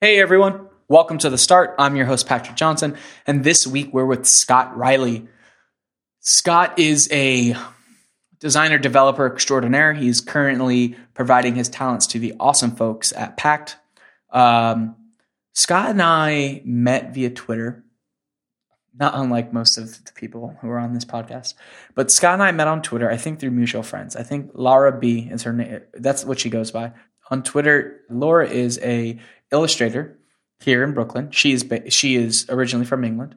Hey everyone, welcome to the start. I'm your host, Patrick Johnson, and this week we're with Scott Riley. Scott is a designer developer extraordinaire. He's currently providing his talents to the awesome folks at Pact. Um, Scott and I met via Twitter, not unlike most of the people who are on this podcast. But Scott and I met on Twitter, I think through mutual friends. I think Laura B is her name. That's what she goes by. On Twitter, Laura is a illustrator here in Brooklyn. She is she is originally from England.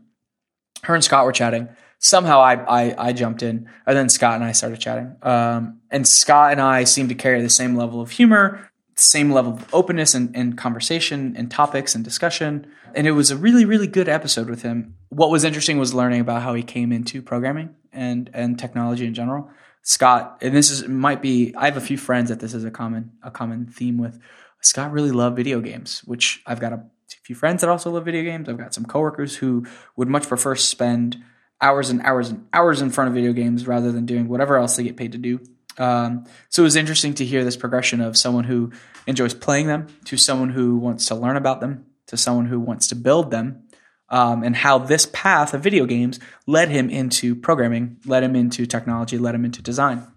Her and Scott were chatting. Somehow I I, I jumped in, and then Scott and I started chatting. Um, and Scott and I seem to carry the same level of humor, same level of openness and, and conversation and topics and discussion. And it was a really really good episode with him. What was interesting was learning about how he came into programming and and technology in general. Scott, and this is might be I have a few friends that this is a common a common theme with Scott really loved video games, which I've got a few friends that also love video games. I've got some coworkers who would much prefer spend hours and hours and hours in front of video games rather than doing whatever else they get paid to do. Um, so it was interesting to hear this progression of someone who enjoys playing them to someone who wants to learn about them to someone who wants to build them, um, and how this path of video games led him into programming, led him into technology, led him into design,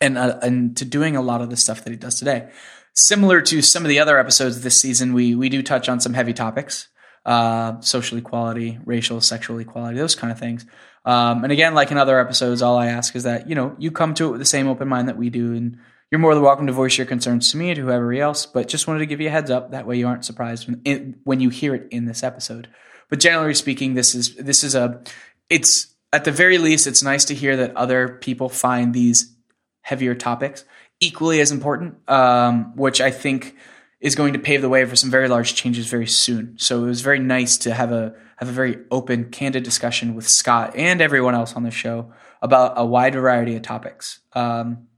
and uh, and to doing a lot of the stuff that he does today similar to some of the other episodes this season, we we do touch on some heavy topics, uh, social equality, racial, sexual equality, those kind of things. Um, and again, like in other episodes, all I ask is that you know you come to it with the same open mind that we do, and you're more than welcome to voice your concerns to me and to whoever else. But just wanted to give you a heads up that way you aren't surprised when it, when you hear it in this episode. But generally speaking, this is this is a it's at the very least it's nice to hear that other people find these heavier topics equally as important, um, which I think is going to pave the way for some very large changes very soon. So it was very nice to have a have a very open, candid discussion with Scott and everyone else on the show about a wide variety of topics. Um,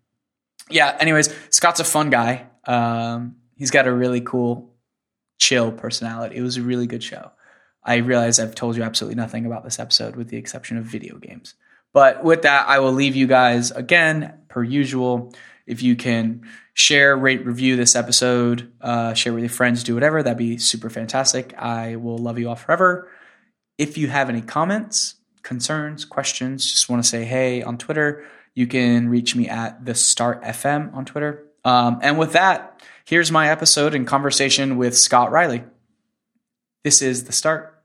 yeah. Anyways, Scott's a fun guy. Um, he's got a really cool, chill personality. It was a really good show. I realize I've told you absolutely nothing about this episode, with the exception of video games. But with that, I will leave you guys again, per usual. If you can share, rate, review this episode, uh, share with your friends, do whatever, that'd be super fantastic. I will love you all forever. If you have any comments, concerns, questions, just want to say hey on Twitter, you can reach me at the Start FM on Twitter. Um, and with that, here's my episode and conversation with Scott Riley. This is the start.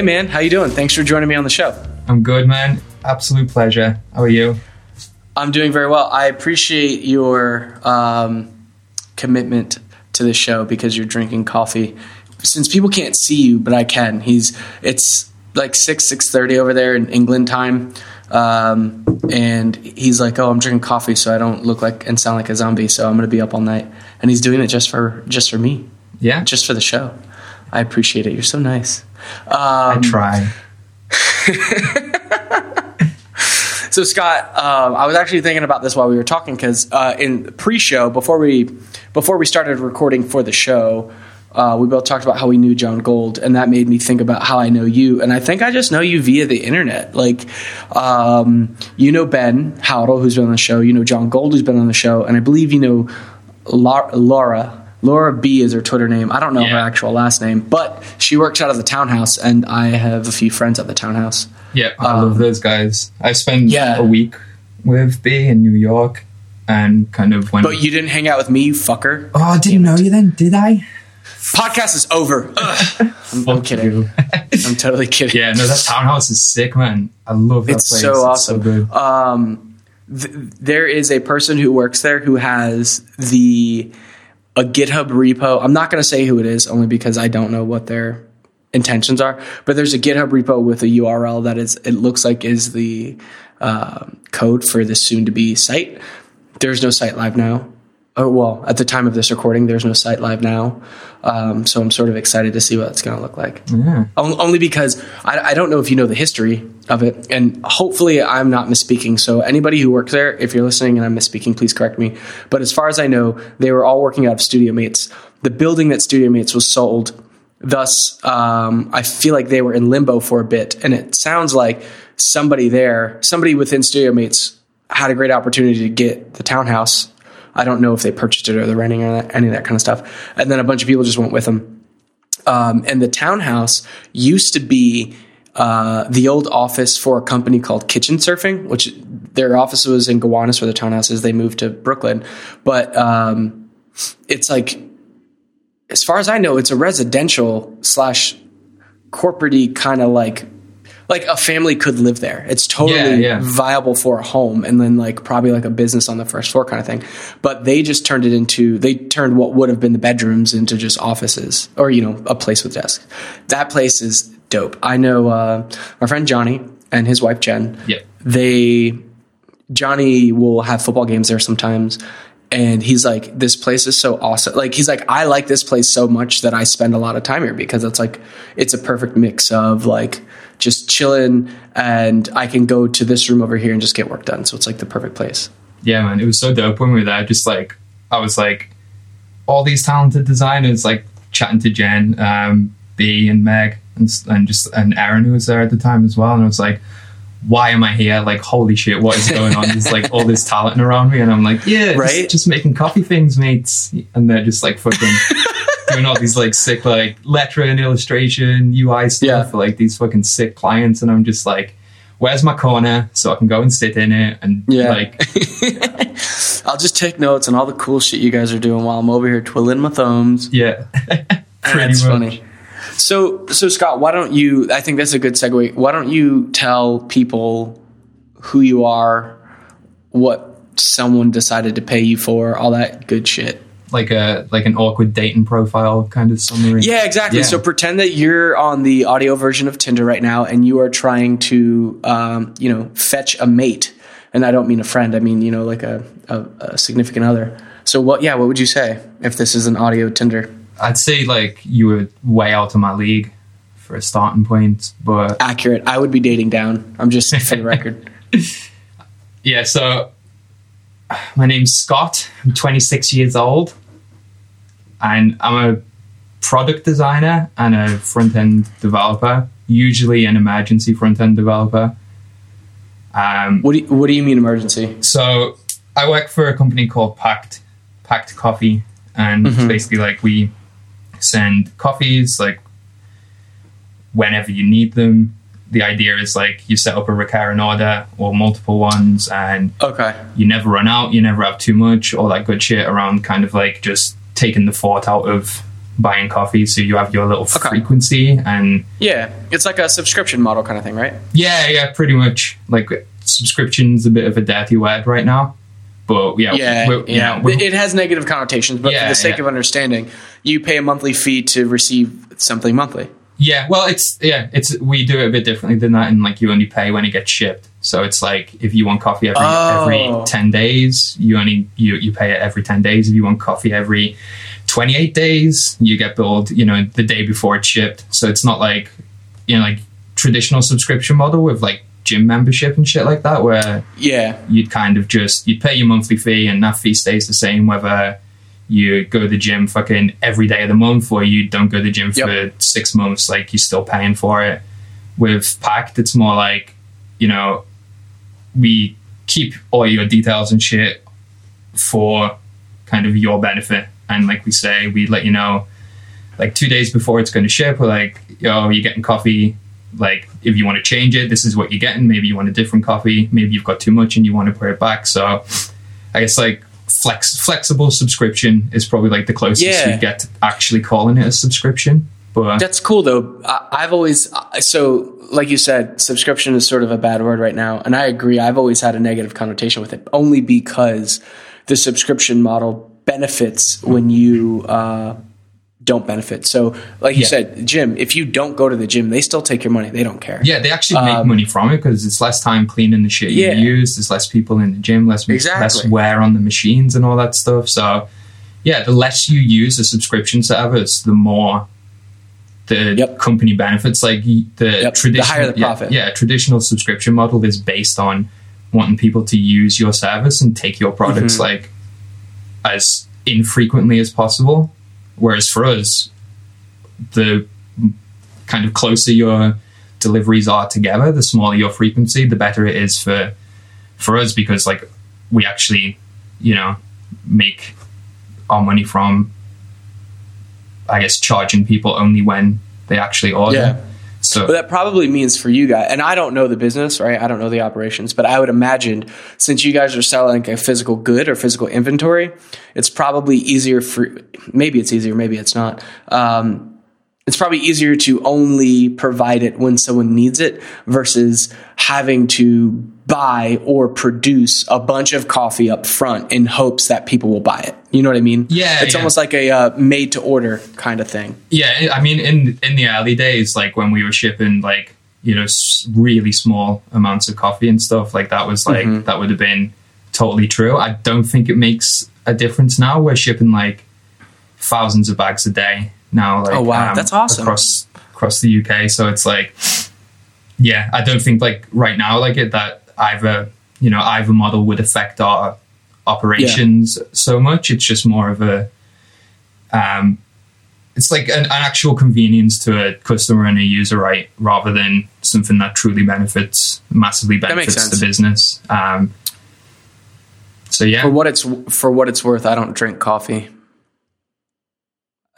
Hey man, how you doing? Thanks for joining me on the show. I'm good, man. Absolute pleasure. How are you? I'm doing very well. I appreciate your um, commitment to the show because you're drinking coffee. Since people can't see you, but I can. He's it's like six six thirty over there in England time, um, and he's like, "Oh, I'm drinking coffee so I don't look like and sound like a zombie. So I'm going to be up all night." And he's doing it just for just for me. Yeah, just for the show. I appreciate it. You're so nice. Um, I try. so Scott, um, I was actually thinking about this while we were talking because uh, in pre-show before we before we started recording for the show. Uh, we both talked about how we knew John Gold, and that made me think about how I know you. And I think I just know you via the internet. Like, um, you know Ben Howdle, who's been on the show. You know John Gold, who's been on the show, and I believe you know Laura Laura B is her Twitter name. I don't know yeah. her actual last name, but she works out of the townhouse, and I have a few friends at the townhouse. Yeah, I um, love those guys. I spent yeah. a week with B in New York, and kind of went. But you didn't hang out with me, you fucker. Oh, I didn't know you then, did I? Podcast is over. I'm, I'm, kidding. I'm totally kidding. Yeah, no, that townhouse is sick, man. I love that it's place. So awesome. So good. Um, th- there is a person who works there who has the a GitHub repo. I'm not going to say who it is only because I don't know what their intentions are, but there's a GitHub repo with a URL that is, it looks like is the uh, code for the soon to be site. there's no site live now. Oh, well, at the time of this recording, there's no site live now. Um, so I'm sort of excited to see what it's going to look like. Yeah. Only because I, I, don't know if you know the history of it. And hopefully I'm not misspeaking. So anybody who works there, if you're listening and I'm misspeaking, please correct me. But as far as I know, they were all working out of Studiomates. The building that Studiomates was sold Thus, um, I feel like they were in limbo for a bit, and it sounds like somebody there, somebody within Studiomates, had a great opportunity to get the townhouse. I don't know if they purchased it or they're renting or any of that kind of stuff. And then a bunch of people just went with them. Um, and the townhouse used to be uh, the old office for a company called Kitchensurfing, which their office was in Gowanus, where the townhouse is. They moved to Brooklyn, but um, it's like as far as I know, it's a residential slash corporatey kind of like like a family could live there. It's totally yeah, yeah. viable for a home and then like probably like a business on the first floor kind of thing. But they just turned it into they turned what would have been the bedrooms into just offices or you know a place with desks. That place is dope. I know uh, my friend Johnny and his wife Jen. Yeah. They Johnny will have football games there sometimes and he's like this place is so awesome like he's like i like this place so much that i spend a lot of time here because it's like it's a perfect mix of like just chilling and i can go to this room over here and just get work done so it's like the perfect place yeah man it was so dope when we were there just like i was like all these talented designers like chatting to jen um, b and meg and, and just and aaron who was there at the time as well and i was like why am I here? Like, holy shit, what is going on? There's like all this talent around me, and I'm like, yeah, right? just, just making coffee things, mates. And they're just like fucking doing all these like sick like letter and illustration UI stuff yeah. for like these fucking sick clients, and I'm just like, where's my corner so I can go and sit in it and yeah. like. I'll just take notes on all the cool shit you guys are doing while I'm over here twiddling my thumbs. Yeah, that's much. funny. So, so Scott, why don't you? I think that's a good segue. Why don't you tell people who you are, what someone decided to pay you for, all that good shit. Like a like an awkward dating profile kind of summary. Yeah, exactly. Yeah. So pretend that you're on the audio version of Tinder right now, and you are trying to, um, you know, fetch a mate. And I don't mean a friend. I mean, you know, like a, a, a significant other. So what? Yeah, what would you say if this is an audio Tinder? I'd say like you were way out of my league for a starting point, but accurate. I would be dating down. I'm just for the record. Yeah, so my name's Scott. I'm 26 years old, and I'm a product designer and a front end developer. Usually, an emergency front end developer. Um, what do you, What do you mean emergency? So I work for a company called Pact Pact Coffee, and mm-hmm. basically like we send coffees like whenever you need them. The idea is like you set up a recurring order or multiple ones, and okay, you never run out, you never have too much, all that good shit around kind of like just taking the thought out of buying coffee so you have your little okay. frequency and yeah it's like a subscription model kind of thing right yeah yeah pretty much like subscription's a bit of a dirty word right now but yeah, yeah, we're, yeah. Know, it has negative connotations, but yeah, for the sake yeah. of understanding, you pay a monthly fee to receive something monthly. Yeah, well, it's yeah, it's we do it a bit differently than that, and like you only pay when it gets shipped. So it's like if you want coffee every oh. every ten days, you only you you pay it every ten days. If you want coffee every twenty eight days, you get billed, you know, the day before it's shipped. So it's not like you know like traditional subscription model with like gym membership and shit like that, where yeah, you'd kind of just you'd pay your monthly fee and that fee stays the same whether you go to the gym fucking every day of the month or you don't go to the gym yep. for six months, like you're still paying for it. With Pact, it's more like, you know, we keep all your details and shit for kind of your benefit. And like we say, we let you know like two days before it's going to ship. We're like, yo, you're getting coffee like if you want to change it this is what you're getting maybe you want a different coffee maybe you've got too much and you want to put it back so i guess like flex flexible subscription is probably like the closest yeah. you get to actually calling it a subscription but that's cool though I, have always so like you said subscription is sort of a bad word right now and i agree i've always had a negative connotation with it only because the subscription model benefits when you uh, don't benefit. So, like you Yeah. said, gym. If you don't go to the gym, they still take your money. They don't care. Yeah, they actually make Um, money from it because it's less time cleaning the shit you Yeah. use. There's less people in the gym, less exactly. less wear on the machines and all that stuff. So, yeah, the less you use a subscription service, the more the Yep. company benefits. Like the Yep, the traditional, higher the yeah, profit. Yeah, a traditional subscription model is based on wanting people to use your service and take your products Mm-hmm. like as infrequently as possible. Whereas for us, the kind of closer your deliveries are together, the smaller your frequency, the better it is for for us because like we actually, you know, make our money from I guess charging people only when they actually order. Yeah. So But that probably means for you guys, and I don't know the business, right? I don't know the operations, but I would imagine since you guys are selling a physical good or physical inventory, it's probably easier for, maybe it's easier, maybe it's not. Um, it's probably easier to only provide it when someone needs it versus having to buy or produce a bunch of coffee up front in hopes that people will buy it. You know what I mean? Yeah, It's yeah. almost like a uh, made to order kind of thing. Yeah, I mean, in in the early days, like when we were shipping like you know really small amounts of coffee and stuff, like that was like Mm-hmm. that would have been totally true. I don't think it makes a difference now. We're shipping like thousands of bags a day now. Like, Oh, wow. That's awesome. across across the UK. So it's like, yeah, I don't think like right now like it that either you know either model would affect our operations so much. It's just more of a um, it's like an, an actual convenience to a customer and a user, right? Rather than something that truly benefits, massively benefits the business. Um, so yeah, For what it's for what it's worth, I don't drink coffee.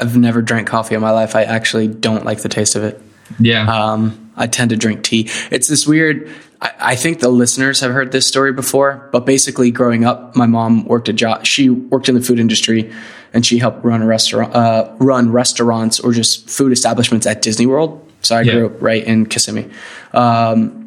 I've never drank coffee in my life. I actually don't like the taste of it. yeah, Um, I tend to drink tea. It's this weird. I, I think the listeners have heard this story before, but basically, growing up, my mom worked a job. She worked in the food industry, and she helped run a restaurant, uh, run restaurants or just food establishments at Disney World. So I Yeah. grew up right in Kissimmee. Um,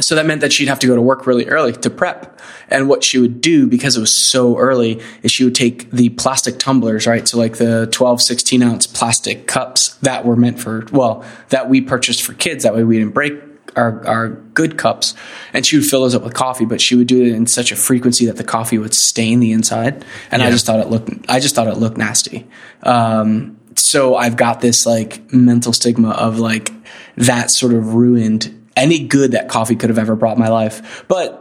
so that meant that she'd have to go to work really early to prep. And what she would do, because it was so early, is she would take the plastic tumblers, right? So like the 12, 16 ounce plastic cups that were meant for, well, that we purchased for kids. That way we didn't break our, our good cups. And she would fill those up with coffee, but she would do it in such a frequency that the coffee would stain the inside. And I just thought it looked, I just thought it looked nasty. Um, so I've got this like mental stigma of like that sort of ruined any good that coffee could have ever brought my life. But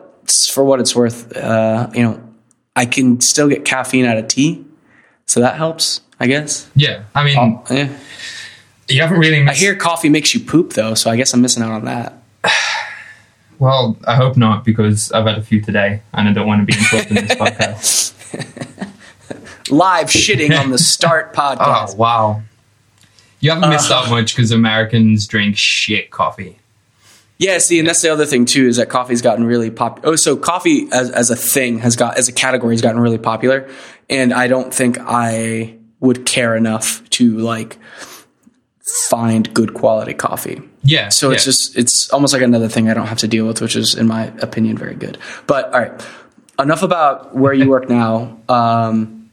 for what it's worth, uh, you know, I can still get caffeine out of tea, so that helps, I guess. yeah. I mean, Yeah. you haven't really. I hear coffee makes you poop though, so I guess I'm missing out on that. well, I hope not because I've had a few today, and I don't want to be involved in this podcast. Live shitting on the Start podcast. Oh wow, you haven't missed Uh. out much because Americans drink shit coffee. Yeah, see, and that's the other thing too is that coffee's gotten really popular. Oh, so coffee as as a thing has got as a category has gotten really popular, and I don't think I would care enough to like find good quality coffee. Yeah. So it's yeah. just it's almost like another thing I don't have to deal with, which is in my opinion very good. But all right, enough about where you work now. Um,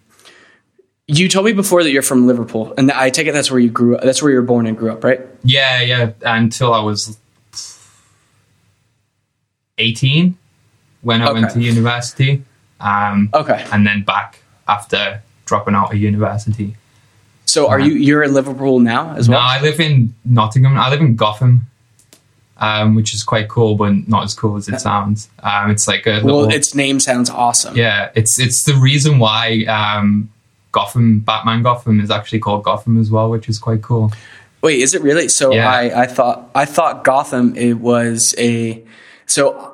you told me before that you're from Liverpool, and I take it that's where you grew up. That's where you were born and grew up, right? Yeah, yeah. Until I was eighteen, when I went to university, um, Okay. and then back after dropping out of university. So are you you're in Liverpool now as well? No. I live in Nottingham. I live in Gotham, um, which is quite cool, but not as cool as it sounds. Um, it's like a little, well, its name sounds awesome. yeah. It's it's the reason why um, Gotham, Batman Gotham, is actually called Gotham as well, which is quite cool. Wait, is it really? So Yeah. I, I thought I thought Gotham it was a so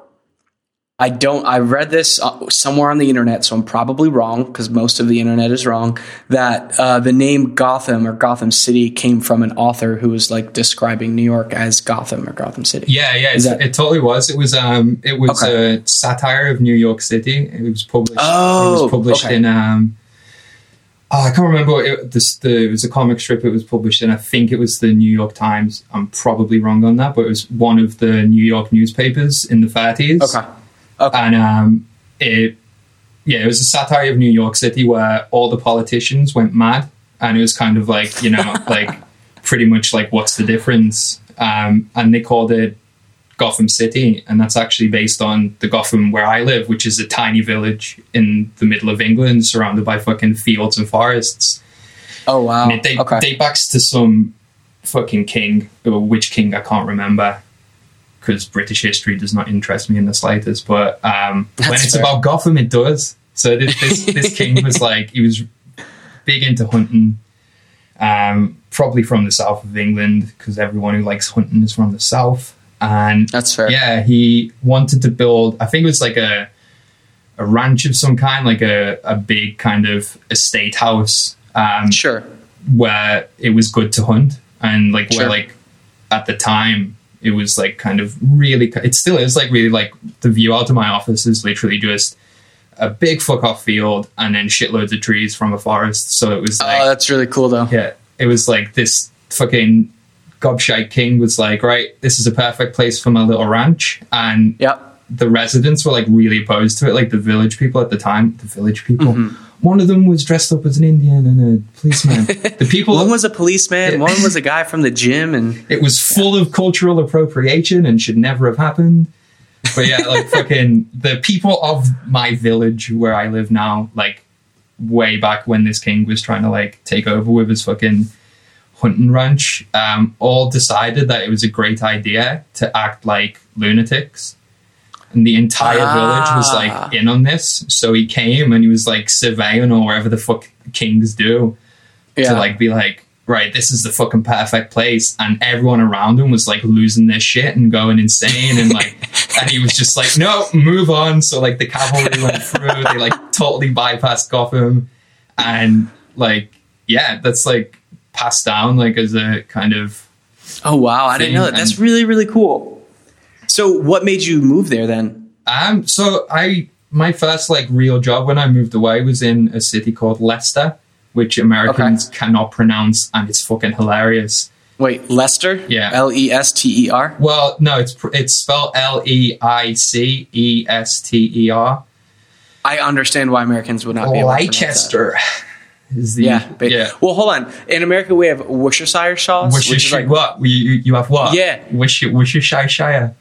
I don't I read this uh, somewhere on the internet, so I'm probably wrong because most of the internet is wrong. That uh, the name Gotham or Gotham City came from an author who was like describing New York as Gotham or Gotham City. Yeah, yeah, that- it totally was. It was um, it was Okay. a satire of New York City. It was published. it Oh, was published okay. in um, oh, I can't remember. It, this, the, it was a comic strip. It was published in. I think it was the New York Times. I'm probably wrong on that, but it was one of the New York newspapers in the 30s. Okay. Okay. and um, it yeah, it was a satire of New York City where all the politicians went mad and it was kind of like you know like pretty much like what's the difference? Um, and they called it Gotham City, and that's actually based on the Gotham where I live, which is a tiny village in the middle of England, surrounded by fucking fields and forests. Oh wow! And it date, okay. date backs to some fucking king, or which king I can't remember, because British history does not interest me in the slightest. But um, when it's fair. about Gotham, it does. So this this, this king was like he was big into hunting. Um, probably from the south of England because everyone who likes hunting is from the south. And That's fair. yeah, he wanted to build. I think it was like a a ranch of some kind, like a, a big kind of estate house. Um, Sure. where it was good to hunt and like Sure. where like at the time it was like kind of really it still is like really like the view out of my office is literally just a big fuck off field and then shitloads of trees from a forest so it was like oh, that's really cool though. yeah it was like this fucking gobshite king was like right this is a perfect place for my little ranch and Yep. the residents were like really opposed to it, like the village people at the time. The village people. Mm-hmm. One of them was dressed up as an Indian and a policeman. The people. One was a policeman. Yeah. One was a guy from the gym, and it was full of cultural appropriation and should never have happened. But yeah, like fucking the people of my village where I live now, like way back when this king was trying to like take over with his fucking hunting ranch, um, all decided that it was a great idea to act like lunatics. And the entire village was Ah. like in on this. So he came and he was like surveying or whatever the fuck kings do yeah, to like be like, right, this is the fucking perfect place, and everyone around him was like losing their shit and going insane, and like, and he was just like, no, move on. So like the cavalry went through, they like totally bypassed Gotham, and like, yeah, that's like passed down like as a kind of oh wow, I didn't know that. thing, That's and- really really cool. So, what made you move there then? Um, so I my first like real job when I moved away was in a city called Leicester, which Americans cannot pronounce, and it's fucking hilarious. Wait, Leicester? Yeah. L E S T E R. Well, no, it's it's spelled L E I C E S T E R. I understand why Americans would not be able to. Leicester is the Yeah, but, yeah. Well, hold on. In America, we have Worcestershire sauce, which is Worcestershire, like what you you have what? Yeah. Worcestershire, Worcestershire.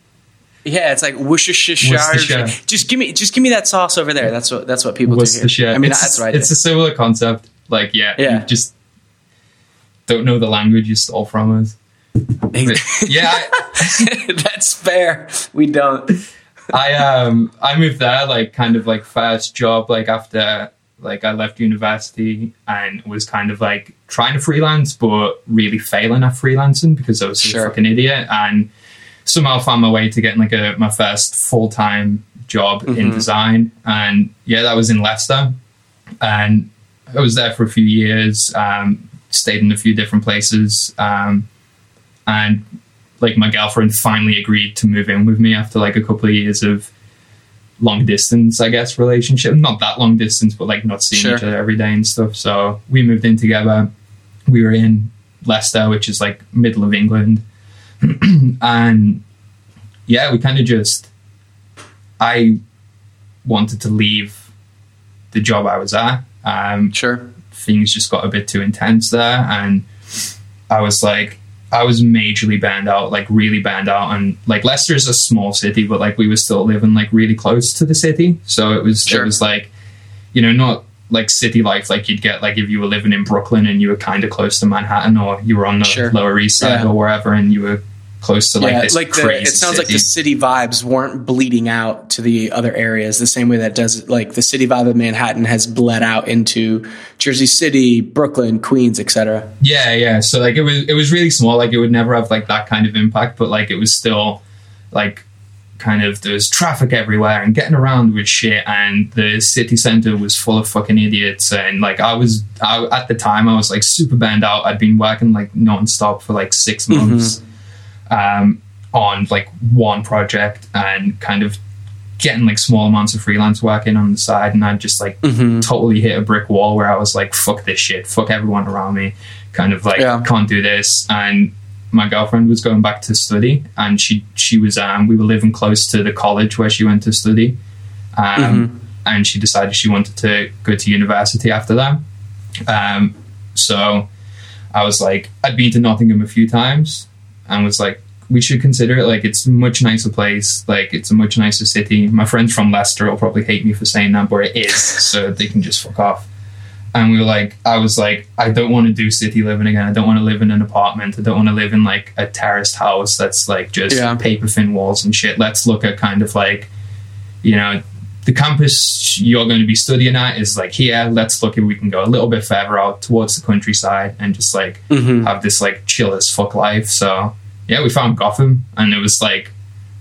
Yeah, it's like Worcestershire. Worcestershire. Just give me, just give me that sauce over there. That's what that's what people Worcestershire. do here. I mean, it's, that's right. It's a similar concept. Like, yeah, Yeah. you just don't know the language you stole from us. But, yeah, I, that's fair. We don't. I um I moved there like kind of like first job like after like I left university and was kind of like trying to freelance but really failing at freelancing because I was such Sure. a fucking idiot and somehow I found my way to getting like a my first full time job in design and yeah that was in Leicester and I was there for a few years um stayed in a few different places um and like my girlfriend finally agreed to move in with me after like a couple of years of long distance, I guess, relationship. Not that long distance, but like not seeing Sure. each other every day and stuff. So we moved in together. We were in Leicester, which is like middle of England. and yeah, we kind of just I wanted to leave the job I was at. Um, Sure. things just got a bit too intense there and I was like I was majorly burned out, like really burned out and like Leicester's a small city, but like we were still living like really close to the city. So it was Sure. it was like you know, not like city life like you'd get like if you were living in Brooklyn and you were kinda close to Manhattan or you were on the Sure. lower east side Yeah. or wherever and you were close to like yeah, this like the, crazy it sounds like the city vibes weren't bleeding out to the other areas the same way that does like the city vibe of Manhattan has bled out into Jersey City, Brooklyn, Queens, etc. Yeah, yeah. So like it was it was really small. Like it would never have like that kind of impact, but like it was still like kind of there's traffic everywhere and getting around with shit and the city center was full of fucking idiots and like I was I, at the time I was like super burned out. I'd been working like non-stop for like 6 months mm-hmm. Um on like one project and kind of getting like small amounts of freelance work in on the side. And I just like totally hit a brick wall where I was like, fuck this shit, fuck everyone around me, kind of like Yeah. can't do this. And my girlfriend was going back to study, and she she was um we were living close to the college where she went to study, um and she decided she wanted to go to university after that. Um, So I was like, I'd been to Nottingham a few times and was like, we should consider it. Like, it's a much nicer place. Like, it's a much nicer city. My friends from Leicester will probably hate me for saying that, but it is. so they can just fuck off. And we were like, I was like, I don't want to do city living again. I don't want to live in an apartment. I don't want to live in like a terraced house that's like just Yeah. paper thin walls and shit. Let's look at kind of like, you know, the campus you're going to be studying at is like here. Let's look if we can go a little bit further out towards the countryside and just like Mm-hmm. have this like chill as fuck life. So yeah, we found Gotham and it was like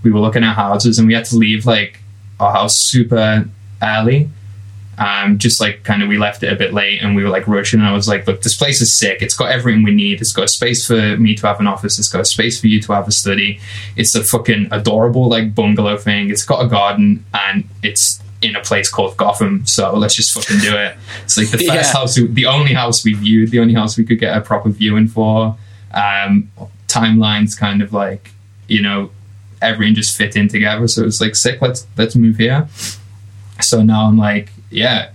we were looking at houses and we had to leave like our house super early. Um, just like kind of we left it a bit late and we were like rushing and I was like, look, this place is sick. It's got everything we need. It's got a space for me to have an office. It's got a space for you to have a study. It's a fucking adorable like bungalow thing. It's got a garden and it's in a place called Gotham. So let's just fucking do it. It's like the first Yeah. house, we- the only house we viewed, the only house we could get a proper viewing for. Um, timelines kind of like, you know, everything just fit in together. So it was like sick. Let's let's move here. So now I'm like, yeah,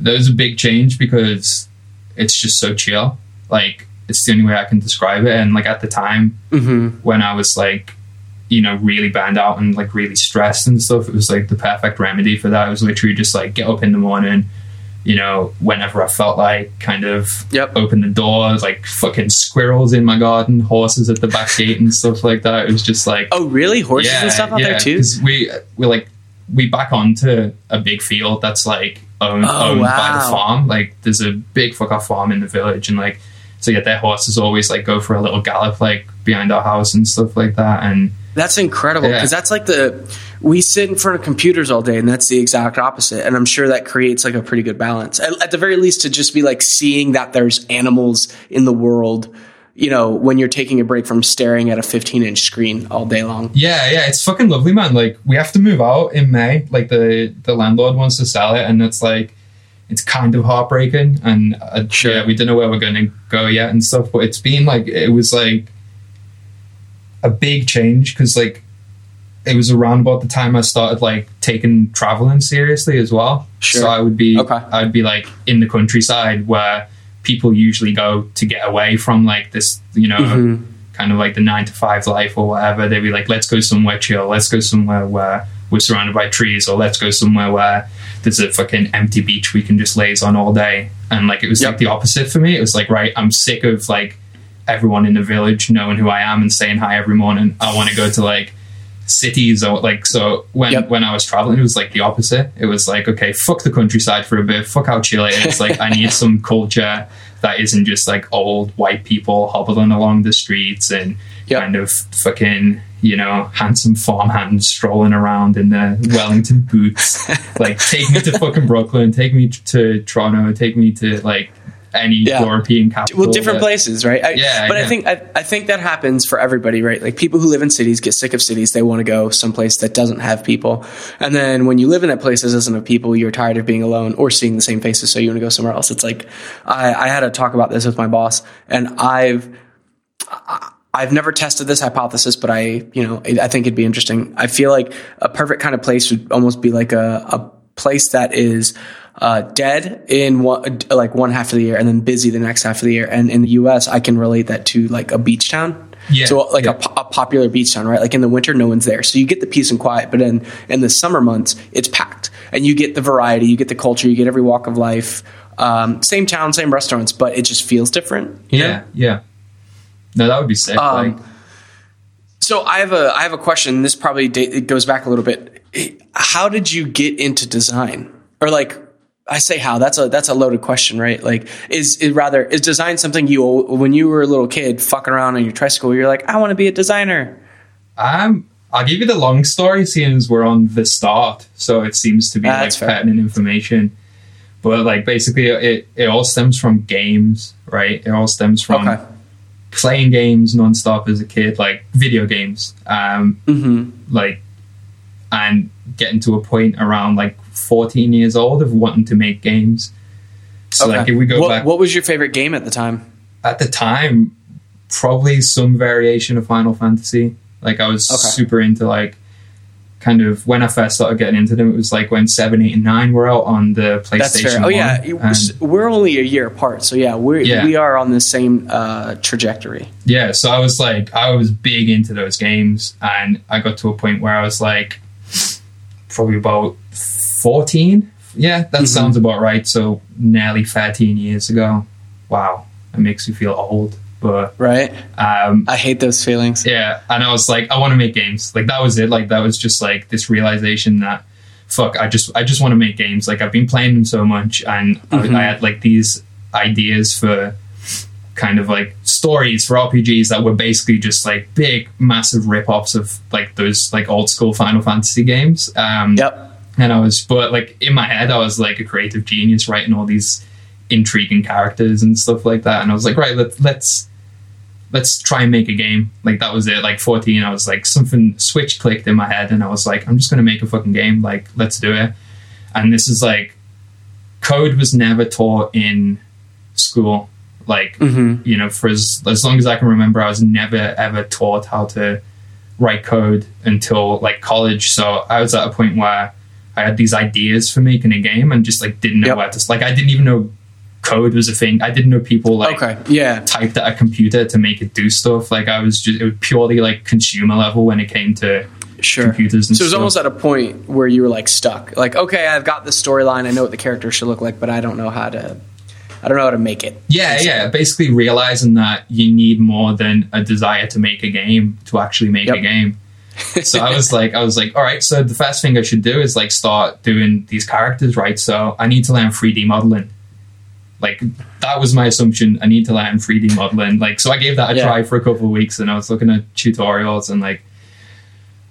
that was a big change because it's just so chill. Like it's the only way I can describe it. And like at the time Mm-hmm. when I was like, you know, really burned out and like really stressed and stuff, it was like the perfect remedy for that. It was literally just like get up in the morning, you know, whenever I felt like, kind of Yep. open the doors, like fucking squirrels in my garden, horses at the back gate and stuff like that. It was just like Oh, really? Horses and stuff out there too? we we like we back onto a big field that's like owned, Oh, owned by the farm. Like there's a big fuck off farm in the village, and like so yeah, their horses always like go for a little gallop like behind our house and stuff like that. And That's incredible Yeah. because that's like the we sit in front of computers all day, and that's the exact opposite. And I'm sure that creates like a pretty good balance. At, at the very least, to just be like seeing that there's animals in the world. You know, when you're taking a break from staring at a 15 inch screen all day long. yeah, yeah, it's fucking lovely, man. Like we have to move out in May. Like the the landlord wants to sell it, and it's like it's kind of heartbreaking. And uh, Sure. yeah, we don't know where we're going to go yet and stuff. But it's been like it was like a big change because like it was around about the time I started like taking traveling seriously as well. Sure. So I would be Okay. I'd be like in the countryside where people usually go to get away from like this, you know, Mhm. kind of like the nine to five life or whatever. They'd be like, let's go somewhere chill. Let's go somewhere where we're surrounded by trees, or let's go somewhere where there's a fucking empty beach we can just laze on all day. And like it was Yep. like the opposite for me. It was like, right, I'm sick of like everyone in the village knowing who I am and saying hi every morning. I want to go to like cities or like so when Yep. when I was traveling it was like the opposite. It was like, okay, fuck the countryside for a bit, fuck how chill it is. like I need some culture that isn't just like old white people hobbling along the streets and Yep. kind of fucking, you know, handsome farmhands strolling around in their Wellington boots. like take me to fucking Brooklyn, take me to Toronto, take me to like any Yeah. European capital. well different that- places right I, Yeah, but i think I, I think that happens for everybody right like people who live in cities get sick of cities they want to go someplace that doesn't have people and then when you live in that place that doesn't have people you're tired of being alone or seeing the same faces so you want to go somewhere else it's like i, I had a talk about this with my boss and i've I've never tested this hypothesis, but I, you know, I think it'd be interesting. I feel like a perfect kind of place would almost be like a, a place that is uh, dead in one, like one half of the year and then busy the next half of the year. And in the U.S., I can relate that to like a beach town. Yeah, So like yeah. a, a popular beach town, right? Like in the winter, no one's there, so you get the peace and quiet. But in in the summer months, it's packed, and you get the variety, you get the culture, you get every walk of life. Um, same town, same restaurants, but it just feels different. you know? Yeah, yeah. No, that would be sick. Um, like So I have a I have a question. This probably da- it goes back a little bit. How did you get into design? Or like I say how that's a that's a loaded question, right? Like is is rather is design something you when you were a little kid fucking around on your tricycle, you're like I want to be a designer. Um, I'll give you the long story, since we're on the start, so it seems to be Ah, like fair. pertinent information. But like basically, it it all stems from games, right? It all stems from Okay. Playing games nonstop as a kid, like video games, um, Mm-hmm. like, and getting to a point around like 14 years old of wanting to make games. So like, if we go what, back what was your favorite game at the time? at the time, probably some variation of Final Fantasy. Like I was Okay. super into like kind of when I first started getting into them, it was like when seven, eight, and nine were out on the PlayStation. That's fair. Oh 1, yeah, we're only a year apart, so yeah, we're yeah. we are on the same uh, trajectory. Yeah, so I was like, I was big into those games, and I got to a point where I was like, probably about fourteen. Yeah, that mm-hmm. sounds about right. So nearly thirteen years ago. Wow, it makes you feel old. But right, um, I hate those feelings. Yeah, and I was like, I want to make games. Like that was it. Like that was just like this realization that fuck, I just I just want to make games. Like I've been playing them so much, and mm-hmm. I, I had like these ideas for kind of like stories for RPGs that were basically just like big, massive rip-offs of like those like old school Final Fantasy games. Um, yep. And I was, but like in my head, I was like a creative genius writing all these intriguing characters and stuff like that. And I was like, right, let, let's let's try and make a game. Like that was it. Like 14, I was like something switch clicked in my head, and I was like, I'm just gonna make a fucking game. Like let's do it. And this is like code was never taught in school. Like mm-hmm. you know, for as as long as I can remember, I was never ever taught how to write code until like college. So I was at a point where I had these ideas for making a game and just like didn't know yep. where to like I didn't even know code was a thing. I didn't know people like okay, yeah, typed at a computer to make it do stuff. Like I was just it was purely like consumer level when it came to sure. computers. so it was stuff. almost at a point where you were like stuck. Like okay, I've got the storyline. I know what the character should look like, but I don't know how to. I don't know how to make it. Yeah, yeah. Basically, realizing that you need more than a desire to make a game to actually make yep. a game. so I was like, I was like, all right. So the first thing I should do is like start doing these characters, right? So I need to learn 3D modeling. Like that was my assumption. I need to learn 3D modeling. Like so, I gave that a yeah. try for a couple of weeks, and I was looking at tutorials and like,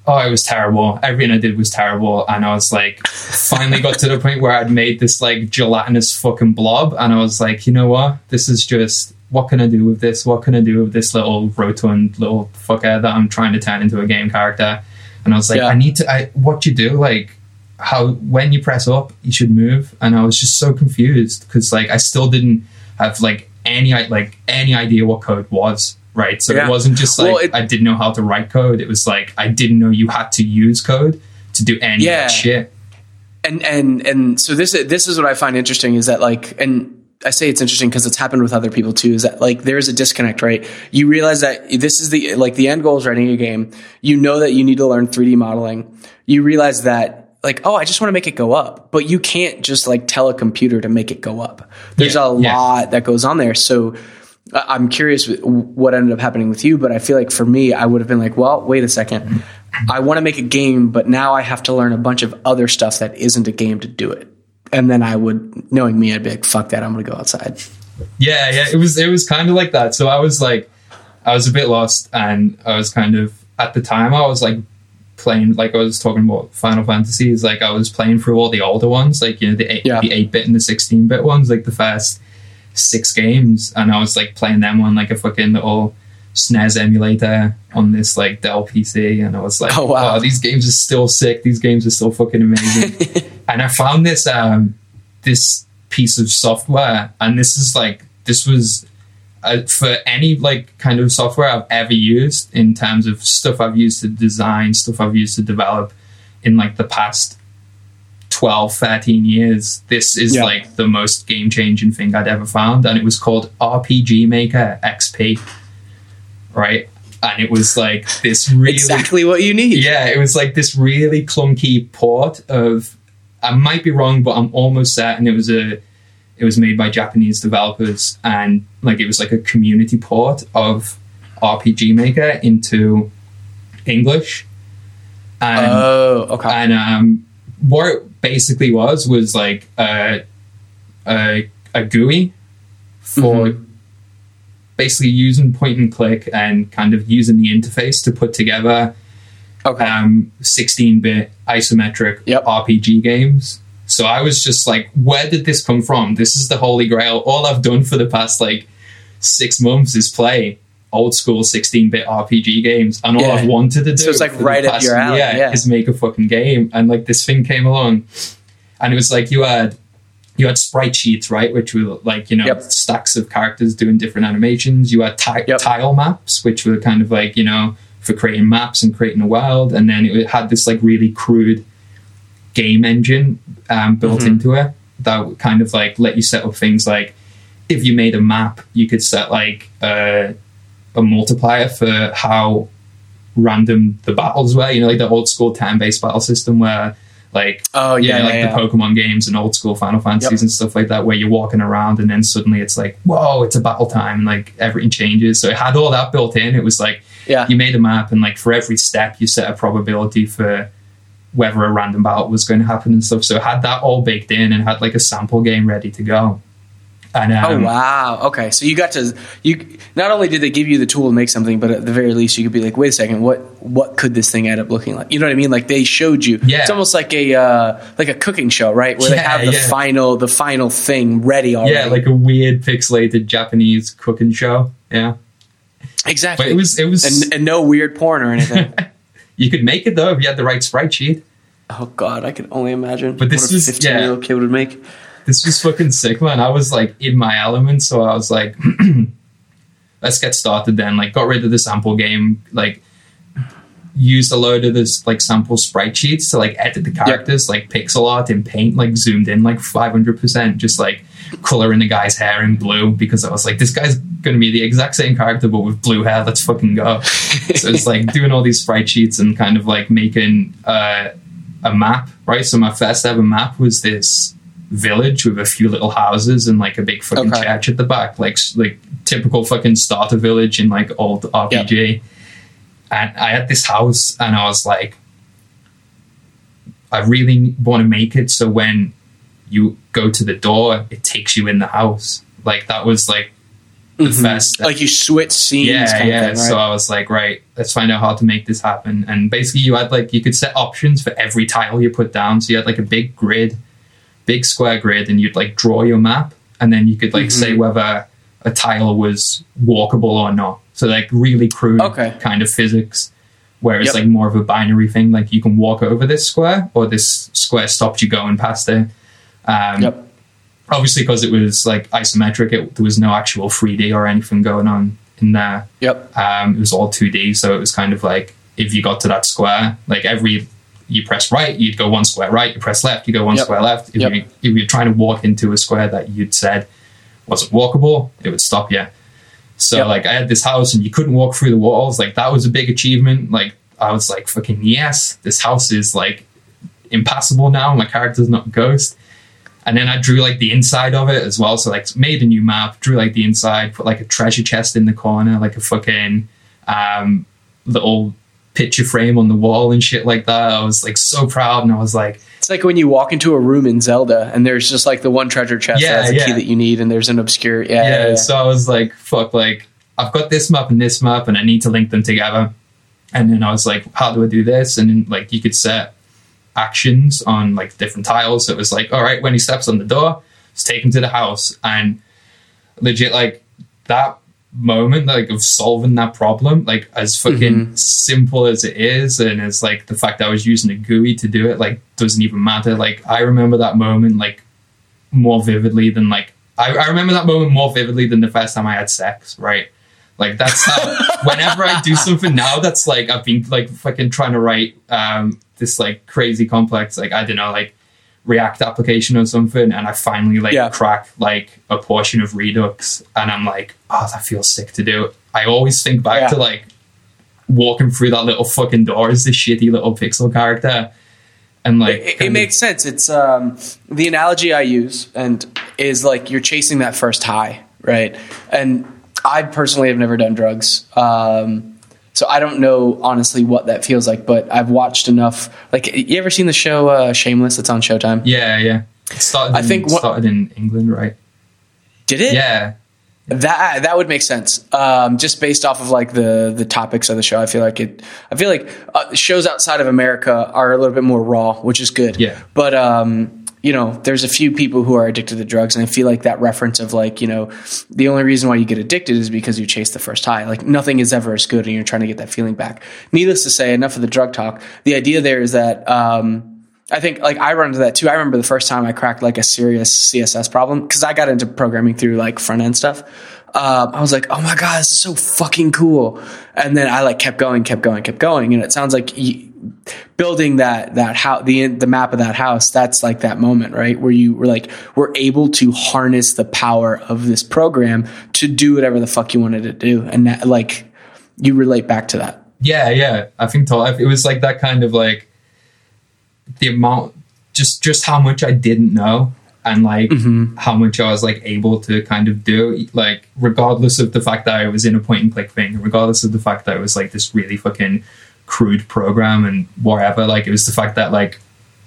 oh, it was terrible. Everything I did was terrible, and I was like, finally got to the point where I'd made this like gelatinous fucking blob, and I was like, you know what? This is just what can I do with this? What can I do with this little rotund little fucker that I'm trying to turn into a game character? And I was like, yeah. I need to. I what you do like how when you press up you should move and i was just so confused because like i still didn't have like any like any idea what code was right so yeah. it wasn't just like well, it, i didn't know how to write code it was like i didn't know you had to use code to do any yeah. shit and and and so this this is what i find interesting is that like and I say it's interesting because it's happened with other people too. Is that like there's a disconnect, right? You realize that this is the like the end goal is writing a game. You know that you need to learn 3D modeling. You realize that like, oh, I just want to make it go up. But you can't just like tell a computer to make it go up. There's yeah, a yeah. lot that goes on there. So I'm curious what ended up happening with you, but I feel like for me, I would have been like, well, wait a second. I want to make a game, but now I have to learn a bunch of other stuff that isn't a game to do it. And then I would, knowing me, I'd be like, fuck that, I'm going to go outside. Yeah, yeah, it was it was kind of like that. So I was like, I was a bit lost, and I was kind of at the time I was like playing like I was talking about Final Fantasy is like I was playing through all the older ones, like you know the eight, yeah. the eight bit and the sixteen bit ones, like the first six games, and I was like playing them on like a fucking little SNES emulator on this like Dell PC, and I was like, oh wow, oh, these games are still sick. These games are still fucking amazing. and I found this um this piece of software, and this is like this was uh, for any like kind of software I've ever used in terms of stuff I've used to design, stuff I've used to develop in like the past 12, 13 years, this is yeah. like the most game changing thing I'd ever found. And it was called RPG Maker XP. Right. And it was like this really exactly what you need. Yeah, it was like this really clunky port of I might be wrong, but I'm almost certain it was a it was made by Japanese developers, and like it was like a community port of RPG Maker into English. And, oh, okay. And um, what it basically was was like a a, a GUI for mm-hmm. basically using point and click and kind of using the interface to put together okay. um, 16-bit isometric yep. RPG games. So I was just like, where did this come from? This is the holy grail. All I've done for the past like six months is play old school 16-bit RPG games, and all yeah. I've wanted to do. So it's like right up your alley. Yeah, yeah, is make a fucking game. And like this thing came along, and it was like you had you had sprite sheets, right, which were like you know yep. stacks of characters doing different animations. You had ti- yep. tile maps, which were kind of like you know for creating maps and creating a world, and then it had this like really crude game engine um, built Mm-hmm. into it that would kind of like let you set up things like if you made a map, you could set like a, a multiplier for how random the battles were. You know, like the old school turn-based battle system where like Oh you yeah, know, like yeah, the yeah. Pokemon games and old school Final Fantasies Yep. and stuff like that, where you're walking around and then suddenly it's like, whoa, it's a battle time, and like everything changes. So it had all that built in. It was like yeah. you made a map, and like for every step, you set a probability for whether a random battle was going to happen and stuff. So it had that all baked in and had like a sample game ready to go. And Oh um, wow. Okay, so you got to you. Not only did they give you the tool to make something, but at the very least, you could be like, "Wait a second, what what could this thing end up looking like?" You know what I mean? Like they showed you. Yeah. It's almost like a uh, like a cooking show, right? Where they have the yeah. final the final thing ready already. yeah, like a weird pixelated Japanese cooking show. Yeah, exactly. but it was it was and, and no weird porn or anything. you could make it though if you had the right sprite sheet. oh God, I can only imagine. But this a was- year old kid would make. this was fucking sick, man. I was like in my element, so I was like, let's get started then. Like, got rid of the sample game, like, used a load of this like sample sprite sheets to like edit the characters, like pixel art in paint, like zoomed in like 500%, just like coloring the guy's hair in blue because I was like, this guy's gonna be the exact same character but with blue hair. Let's fucking go. so it's like doing all these sprite sheets and kind of like making uh, a map, right? So my first ever map was this village with a few little houses and like a big fucking Okay. church at the back, like like typical fucking starter village in like old RPG. And I had this house, and I was like, I really want to make it so when you go to the door, it takes you in the house. Like that was like the mm-hmm. first step. Like you switch scenes. Yeah, kind yeah. Of thing, right? So I was like, right, let's find out how to make this happen. And basically, you had like you could set options for every tile you put down. So you had like a big grid, big square grid, and you'd like draw your map, and then you could like say mm-hmm. whether a tile was walkable or not. So like really crude Okay. kind of physics. Whereas Yep. like more of a binary thing, like you can walk over this square, or this square stops you going past it. Um, Yep. Obviously, because it was like isometric, it, there was no actual 3D or anything going on in there. Yep. Um, it was all 2D, so it was kind of like if you got to that square, like every you press right, you'd go one square right. You press left, you go one Yep. square left. If, Yep. you, if you're trying to walk into a square that you'd said wasn't walkable, it would stop you. So Yep. like I had this house and you couldn't walk through the walls. Like that was a big achievement. Like I was like fucking yes, this house is like impassable now. My character's not a ghost. And then I drew like the inside of it as well. So like made a new map, drew like the inside, put like a treasure chest in the corner, like a fucking um, little picture frame on the wall and shit like that. I was like so proud, and I was like, It's like when you walk into a room in Zelda and there's just like the one treasure chest Yeah, that has a key that you need, and there's an obscure. Yeah. yeah. yeah, yeah. So I was like, fuck, like I've got this map and this map, and I need to link them together. And then I was like, how do I do this? And then like you could set actions on like different tiles. So it was like, all right, when he steps on the door, just take him to the house, and legit like that moment like of solving that problem like as fucking simple as it is and it's like the fact that i was using a GUI to do it like doesn't even matter. Like i remember that moment like more vividly than like I, I remember that moment more vividly than the first time i had sex right? Like that's how whenever i do something now that's like i've been like fucking trying to write um this like crazy complex like i don't know like react application or something and i finally like Yeah. crack like a portion of redux and i'm like oh that feels sick to do i always think back Yeah. to like walking through that little fucking door as this shitty little pixel character and like It, it makes sense. It's um, the analogy I use, and is like you're chasing that first high, right? And I personally have never done drugs, um, so I don't know honestly what that feels like. But I've watched enough. Like, you ever seen the show uh, Shameless? It's on Showtime. yeah yeah it started I in, think what- started in england right Did it? yeah That that would make sense. Um, just based off of like the the topics of the show, I feel like it. I feel like uh, shows outside of America are a little bit more raw, which is good. Yeah. But um, you know, there's a few people who are addicted to drugs, and I feel like that reference of like you know, the only reason why you get addicted is because you chase the first high. Like nothing is ever as good, and you're trying to get that feeling back. Needless to say, enough of the drug talk. The idea there is that. Um, I think like I run into that too. I remember the first time I cracked like a serious CSS problem because I got into programming through like front end stuff. um, I was like, oh my god, this is so fucking cool. And then I like kept going, kept going, kept going, and it sounds like building that that house, the the map of that house. That's like that moment, right, where you were like, we're able to harness the power of this program to do whatever the fuck you wanted to do, and that, like you relate back to that. Yeah, yeah. I think it was like that kind of like the amount, just just how much I didn't know and like mm-hmm. how much I was like able to kind of do, like regardless of the fact that I was in a point and click thing, regardless of the fact that it was like this really fucking crude program and whatever. Like it was the fact that like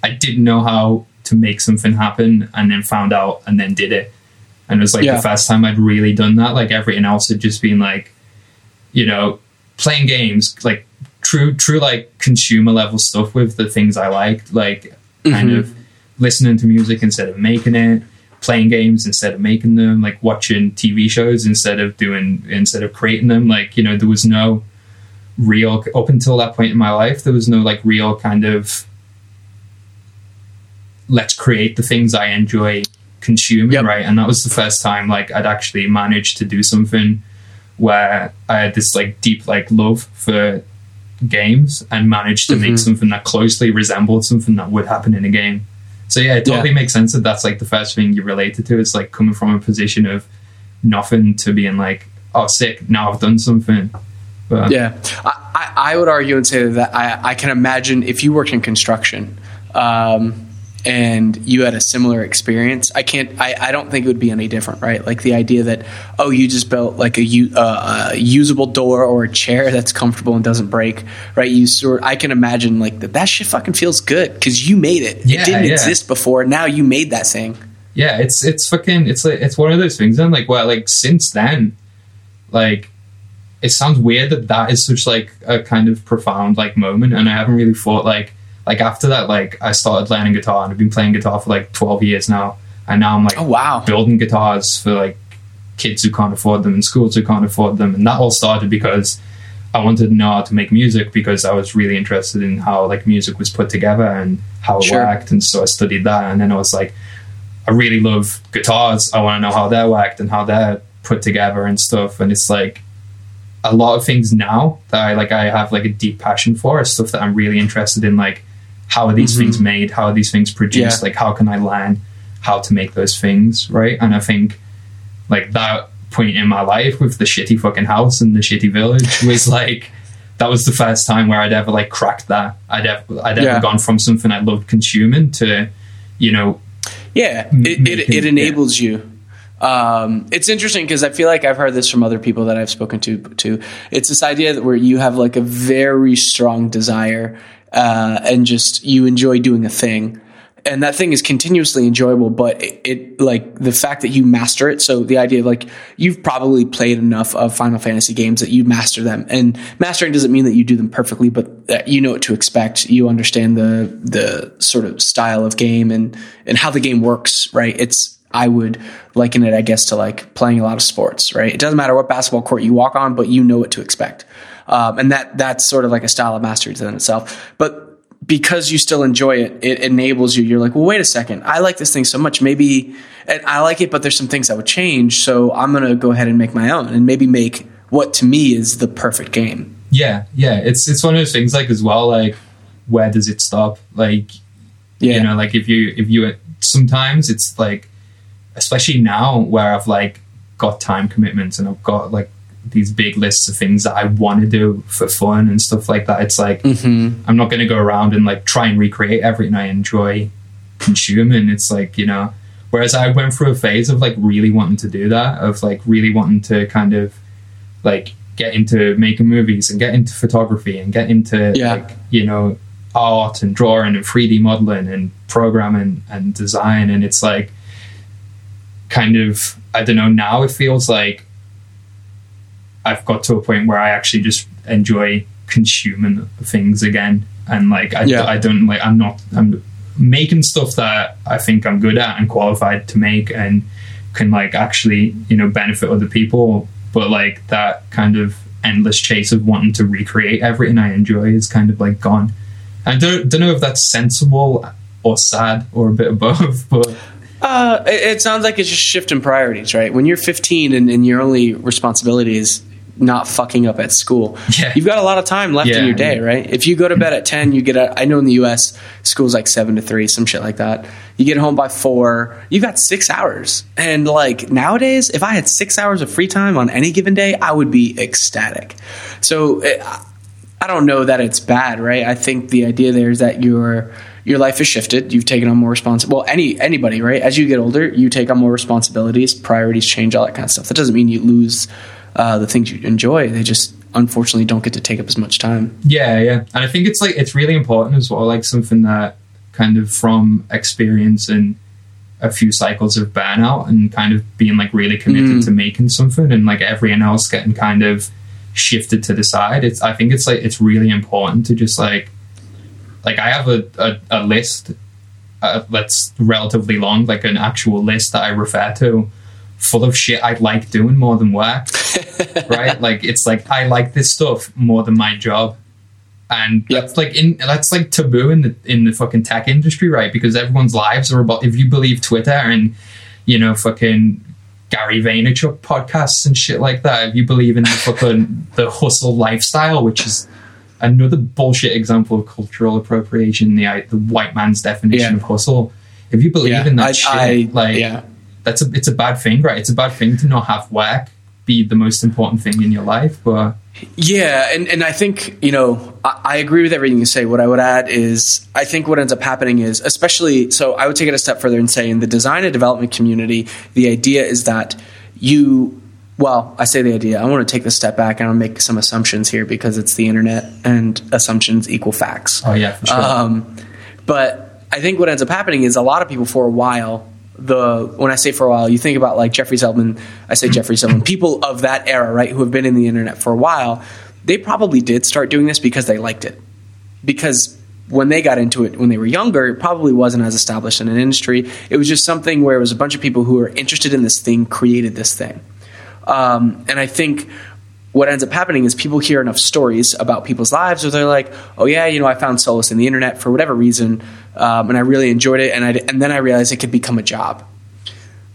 I didn't know how to make something happen and then found out and then did it. And it was like yeah. the first time I'd really done that. Like everything else had just been like, you know, playing games, like true, true, like consumer level stuff with the things I liked, like kind mm-hmm. of listening to music instead of making it, playing games instead of making them, like watching TV shows instead of doing instead of creating them. Like you know, there was no real up until that point in my life. There was no like real kind of let's create the things I enjoy consuming, yep. right? And that was the first time like I'd actually managed to do something where I had this like deep like love for games and managed to mm-hmm. make something that closely resembled something that would happen in a game. So yeah, it totally yeah. makes sense that that's like the first thing you related to. It's like coming from a position of nothing to being like, oh, sick. Now I've done something. But, yeah, I, I would argue and say that I, I can imagine if you worked in construction, um, and you had a similar experience, I can't. I, I don't think it would be any different, right? Like the idea that oh, you just built like a, uh, a usable door or a chair that's comfortable and doesn't break, right? You sort. I can imagine like that. That shit fucking feels good because you made it. Yeah, it didn't yeah. exist before. Now you made that thing. Yeah, it's it's fucking. It's like it's one of those things. And like, well, like since then, like it sounds weird that that is such like a kind of profound like moment, and I haven't really thought like like after that, like I started learning guitar and I've been playing guitar for like 12 years now. And now I'm like, oh, wow. building guitars for like kids who can't afford them and schools who can't afford them. And that all started because I wanted to know how to make music because I was really interested in how like music was put together and how it sure. worked. And so I studied that. And then I was like, I really love guitars. I want to know how they're worked and how they're put together and stuff. And it's like, a lot of things now that I like I have like a deep passion for is stuff that I'm really interested in like how are these mm-hmm. things made how are these things produced yeah. like how can i learn how to make those things right and i think like that point in my life with the shitty fucking house and the shitty village was like that was the first time where i'd ever like cracked that i'd ever i'd ever yeah. gone from something i loved consuming to you know yeah it, it, it, enables yeah. you um, it's interesting because I feel like I've heard this from other people that I've spoken to too. It's this idea that where you have like a very strong desire uh, and just you enjoy doing a thing. And that thing is continuously enjoyable but it, it, like the fact that you master it so the idea of like you've probably played enough of final fantasy games that you master them. And mastering doesn't mean that you do them perfectly but you know what to expect. You understand the the sort of style of game and and how the game works right? It's i would liken it i guess to like playing a lot of sports right it doesn't matter what basketball court you walk on but you know what to expect um, and that that's sort of like a style of mastery in itself. But because you still enjoy it, it enables you. You're like, well, wait a second, I like this thing so much. Maybe and I like it, but there's some things that would change. So I'm gonna go ahead and make my own, and maybe make what to me is the perfect game. Yeah, yeah. It's it's one of those things like as well. Like, where does it stop? Like, yeah. you know, like if you if you sometimes it's like, especially now where I've like got time commitments and I've got like these big lists of things that I want to do for fun and stuff like that. It's like mm-hmm. I'm not going to go around and like try and recreate everything I enjoy consuming. It's like you know. Whereas I went through a phase of like really wanting to do that, of like really wanting to kind of like get into making movies and get into photography and get into yeah. like you know art and drawing and 3D modeling and programming and design. And it's like kind of I don't know. Now it feels like I've got to a point where I actually just enjoy consuming things again, and like I, yeah. I don't like I'm not I'm making stuff that I think I'm good at and qualified to make and can like actually you know benefit other people, but like that kind of endless chase of wanting to recreate everything I enjoy is kind of like gone. I don't don't know if that's sensible or sad or a bit of both, but Uh, it, it sounds like it's just shifting priorities, right? When you're 15 and, and your only responsibility is not fucking up at school, Yeah. you've got a lot of time left in your day, right? If you go to bed at 10, you get a, I know in the US, school's like 7 to 3, some shit like that. You get home by 4, You've got six hours. And like nowadays, if I had six hours of free time on any given day, I would be ecstatic. So it, I don't know that it's bad, right? I think the idea there is that your your life has shifted. You've taken on more responsibility. Well, any anybody, right? As you get older, you take on more responsibilities. Priorities change, all that kind of stuff. That doesn't mean you lose uh, the things you enjoy. They just unfortunately don't get to take up as much time. Yeah, yeah. And I think it's like it's really important as well, like something that kind of from experience and a few cycles of burnout and kind of being like really committed Mm. to making something and like everyone else getting kind of shifted to the side. It's I think it's like it's really important to just like like I have a, a, a list uh, that's relatively long, like an actual list that I refer to full of shit I like doing more than work. right? Like it's like I like this stuff more than my job. And Yep. that's like in that's like taboo in the in the fucking tech industry, right? Because everyone's lives are about if you believe Twitter and you know fucking Gary Vaynerchuk podcasts and shit like that. If you believe in the fucking the hustle lifestyle, which is another bullshit example of cultural appropriation, the uh, the white man's definition Yeah. of hustle. If you believe in that I, shit, I- like yeah. that's a it's a bad thing, right? It's a bad thing to not have work be the most important thing in your life, but Yeah, and, and I think, you know, I, I agree with everything you say. What I would add is I think what ends up happening is, especially, so I would take it a step further and say in the design and development community, the idea is that you, well, I say the idea, I want to take this step back and I'll make some assumptions here because it's the internet and assumptions equal facts. oh yeah, for sure. Um, but I think what ends up happening is a lot of people for a while. The when I say for a while, you think about like Jeffrey Zeldman. I say Jeffrey Zeldman. People of that era, right, who have been in the internet for a while, they probably did start doing this because they liked it. Because when they got into it when they were younger, it probably wasn't as established in an industry. It was just something where it was a bunch of people who were interested in this thing created this thing. Um, and I think what ends up happening is people hear enough stories about people's lives where they're like, oh, yeah, you know, I found solace in the internet for whatever reason, um, and I really enjoyed it, and, I, and then I realized it could become a job.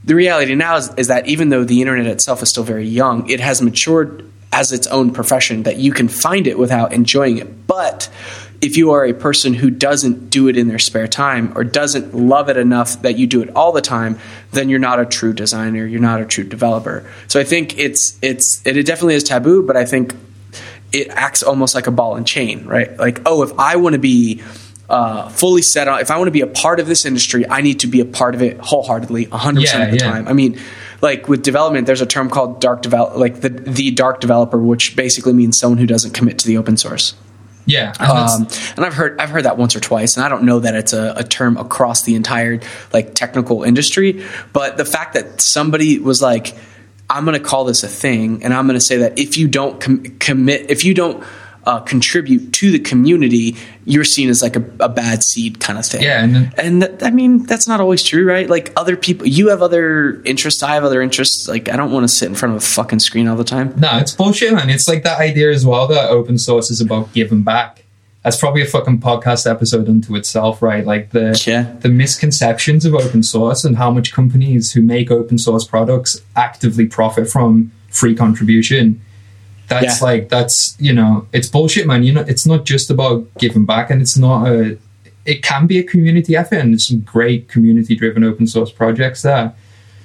The reality now is, is that even though the internet itself is still very young, it has matured as its own profession that you can find it without enjoying it. But if you are a person who doesn't do it in their spare time or doesn't love it enough that you do it all the time, then you're not a true designer. You're not a true developer. So I think it's it's it definitely is taboo, but I think it acts almost like a ball and chain, right? Like, oh, if I want to be uh, fully set on, if I want to be a part of this industry, I need to be a part of it wholeheartedly, 100% Yeah, of the yeah. time. I mean, like with development, there's a term called dark develop, like the the dark developer, which basically means someone who doesn't commit to the open source. Yeah, and Um, and I've heard I've heard that once or twice, and I don't know that it's a, a term across the entire like technical industry. But the fact that somebody was like, "I'm going to call this a thing," and I'm going to say that if you don't com- commit, if you don't uh, contribute to the community, you're seen as like a, a bad seed kind of thing. Yeah, and and that, I mean that's not always true, right? Like other people, you have other interests, I have other interests. Like I don't want to sit in front of a fucking screen all the time. no, it's bullshit, man. It's like that idea as well that open source is about giving back. That's probably a fucking podcast episode unto itself, right? Like the Yeah. the misconceptions of open source and how much companies who make open source products actively profit from free contribution. That's Yeah. like that's you know it's bullshit, man. You know it's not just about giving back, and it's not a. It can be a community effort, and there's some great community driven open source projects there.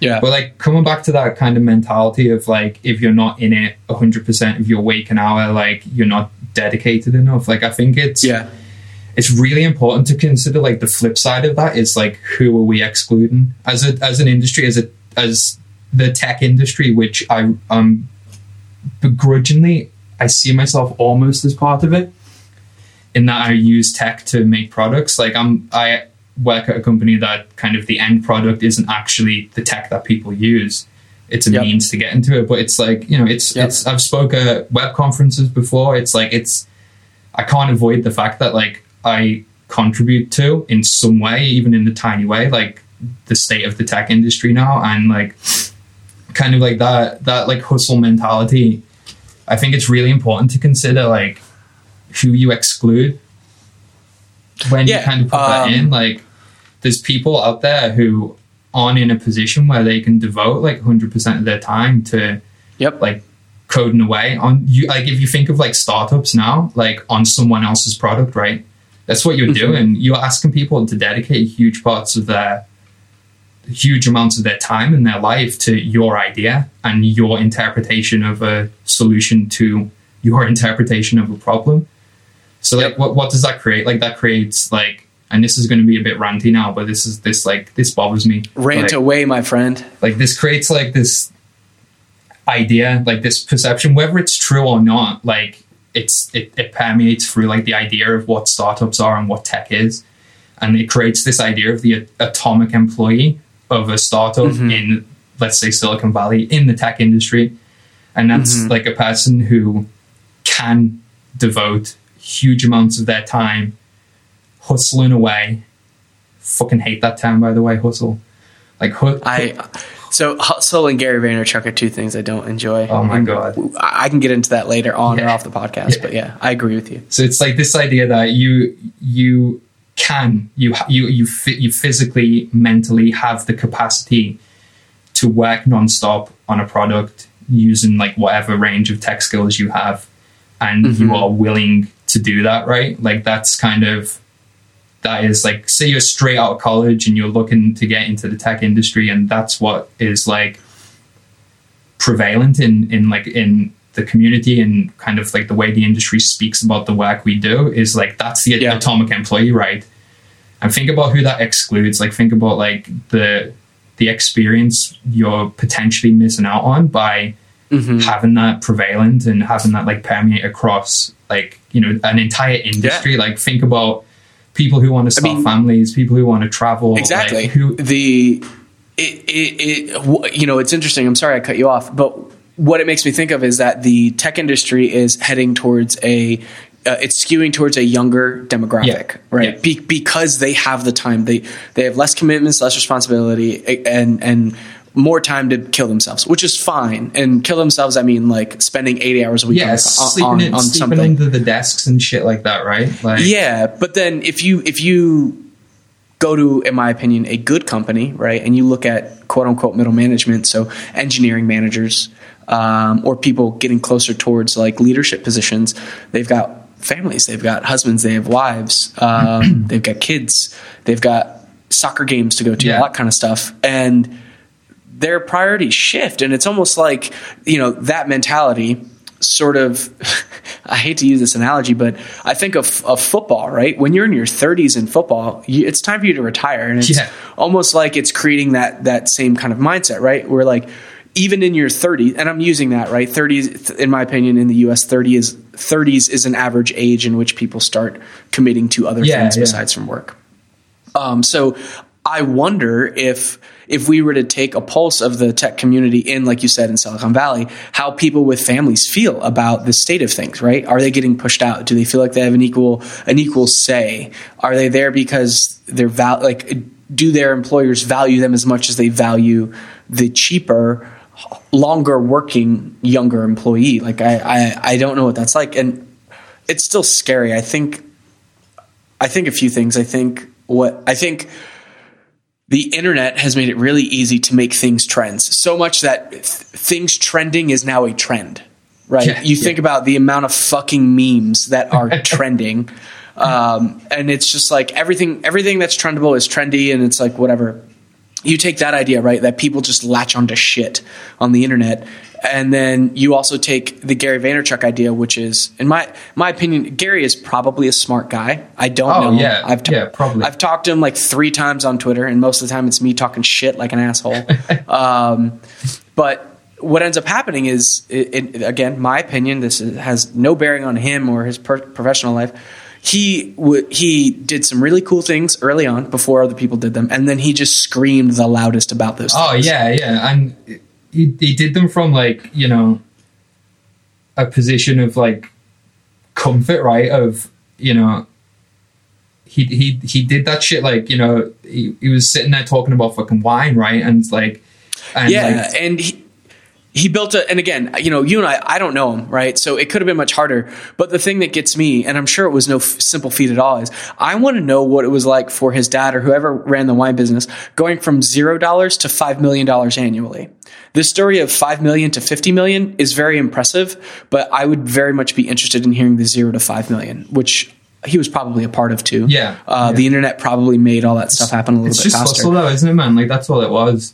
Yeah, But like coming back to that kind of mentality of like if you're not in it 100% of your waking hour, like you're not dedicated enough. Like I think it's yeah, it's really important to consider like the flip side of that is like who are we excluding as a as an industry as a as the tech industry, which I um begrudgingly I see myself almost as part of it in that I use tech to make products. Like I'm I work at a company that kind of the end product isn't actually the tech that people use. It's a Yep. means to get into it, but it's like you know, it's Yep. it's. I've spoke at web conferences before. It's like it's. I can't avoid the fact that like I contribute to in some way, even in the tiny way, like the state of the tech industry now, and like kind of like that that like hustle mentality. I think it's really important to consider like who you exclude when Yeah, you kind of put that um, in. Like, there's people out there who aren't in a position where they can devote like 100% of their time to Yep. like coding away on you like if you think of like startups now like on someone else's product right that's what you're Mm-hmm. doing you're asking people to dedicate huge parts of their huge amounts of their time and their life to your idea and your interpretation of a solution to your interpretation of a problem. So like Yep. what, what does that create? Like that creates like and this is going to be a bit ranty now but this is this like this bothers me. Rant Like- away, my friend. like this creates like this idea like this perception whether it's true or not like it's it, it permeates through like the idea of what startups are and what tech is. And it creates this idea of the atomic employee of a startup mm-hmm. in let's say silicon valley in the tech industry and that's mm-hmm. like a person who can devote huge amounts of their time hustling away fucking hate that term by the way hustle like hu- I so hustle and Gary Vaynerchuk are two things I don't enjoy. Oh my God. I can get into that later on or off the podcast, Yeah. but yeah, I agree with you. So it's like this idea that you you can you you you you physically mentally have the capacity to work nonstop on a product using like whatever range of tech skills you have, and you mm-hmm. are willing to do that, right? Like that's kind of that is like say you're straight out of college and you're looking to get into the tech industry, and that's what is like prevalent in in like in the community and kind of like the way the industry speaks about the work we do is like that's the Yeah. atomic employee right and think about who that excludes like think about like the the experience you're potentially missing out on by Mm-hmm. having that prevalent and having that like permeate across like you know an entire industry like think about people who want to start mean- families people who want to travel like, Exactly. who the it, it, it you know it's interesting. I'm sorry I cut you off, but what it makes me think of is that the tech industry is heading towards a uh, it's skewing towards a younger demographic, Yeah. right? Yeah. Be- because they have the time. They they have less commitments, less responsibility, and and more time to kill themselves, which is fine. And kill themselves, I mean like spending 80 hours a week yeah on, sleeping, on, in, on sleeping something. under the desks and shit like that right like Yeah, but then if you if you go to, in my opinion, a good company, right, and you look at quote unquote middle management, so engineering managers um, or people getting closer towards like leadership positions, they've got families, they've got husbands, they have wives, um, they've got kids, they've got soccer games to go to, Yeah. all that kind of stuff, and their priorities shift and it's almost like you know that mentality sort of i hate to use this analogy but i think of, of football right when you're in your 30s in football you, it's time for you to retire and it's Yeah. almost like it's creating that that same kind of mindset right where like even in your 30s and i'm using that right 30s in my opinion in the us 30 is 30s is an average age in which people start committing to other Yeah, things yeah. besides from work um, so I wonder if if we were to take a pulse of the tech community in, like you said, in Silicon Valley, how people with families feel about the state of things. Right? Are they getting pushed out? Do they feel like they have an equal an equal say? Are they there because they're val- like? Do their employers value them as much as they value the cheaper? Longer working younger employee. Like I, I i don't know what that's like. And it's still scary. I think i think a few things. I think what i think the internet has made it really easy to make things trends. So much that th- things trending is now a trend right? Yeah, you think about the amount of fucking memes that are trending um, and it's just like everything everything that's trendable is trendy and it's like whatever you take that idea right that people just latch onto shit on the internet and then you also take the Gary Vaynerchuk idea, which is, in my my opinion, Gary is probably a smart guy. I don't Oh, know. yeah. I've Yeah, probably. I've talked to him like three times on Twitter, and most of the time it's me talking shit like an asshole. um, but what ends up happening is, it, it, again, my opinion. This is, has no bearing on him or his per- professional life. He w- he did some really cool things early on before other people did them, and then he just screamed the loudest about those. Oh things. yeah, yeah, and he he did them from like you know a position of like comfort, right? Of you know he he he did that shit like you know he, he was sitting there talking about fucking wine, right? And like and yeah, like, and he, he built a and again you know you and i i don't know him right so it could have been much harder but the thing that gets me and i'm sure it was no f- simple feat at all is i want to know what it was like for his dad or whoever ran the wine business going from zero dollars to five million dollars annually this story of 5 million to 50 million is very impressive but i would very much be interested in hearing the zero to 5 million which he was probably a part of too Yeah, uh, yeah. the internet probably made all that stuff happen a little It's bit just faster hustle, though, isn't it, man? Like that's all it was.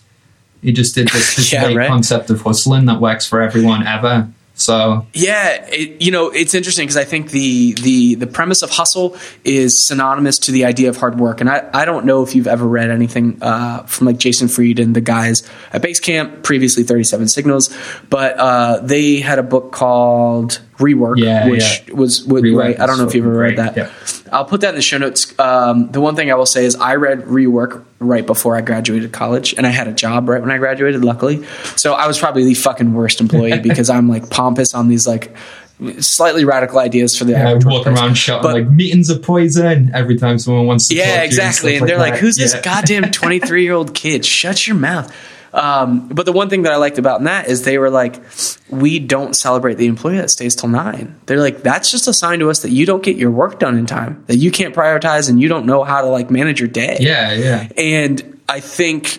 He just did this, Yeah, right. concept of hustling that works for everyone ever. So Yeah, it, you know, it's interesting because I think the the the premise of hustle is synonymous to the idea of hard work, and I, I don't know if you've ever read anything uh, from like Jason Fried and the guys at Basecamp, previously Thirty Seven Signals, but uh, they had a book called Rework, Yeah, which yeah. was would, right. I don't know if you've ever read that. I'll put that in the show notes. Um, the one thing I will say is I read Rework right before I graduated college, and I had a job right when I graduated. Luckily, so I was probably the fucking worst employee because I'm like pompous on these like slightly radical ideas for the I average walk around shouting But- like meetings of poison every time someone wants to. talk to Yeah, exactly. stuff And they're like, that. "Who's this goddamn 23 year old kid? Shut your mouth." Um, but the one thing that I liked about that is they were like, "We don't celebrate the employee that stays till nine. They're like, "That's just a sign to us that you don't get your work done in time, that you can't prioritize, and you don't know how to like manage your day." Yeah, yeah. And I think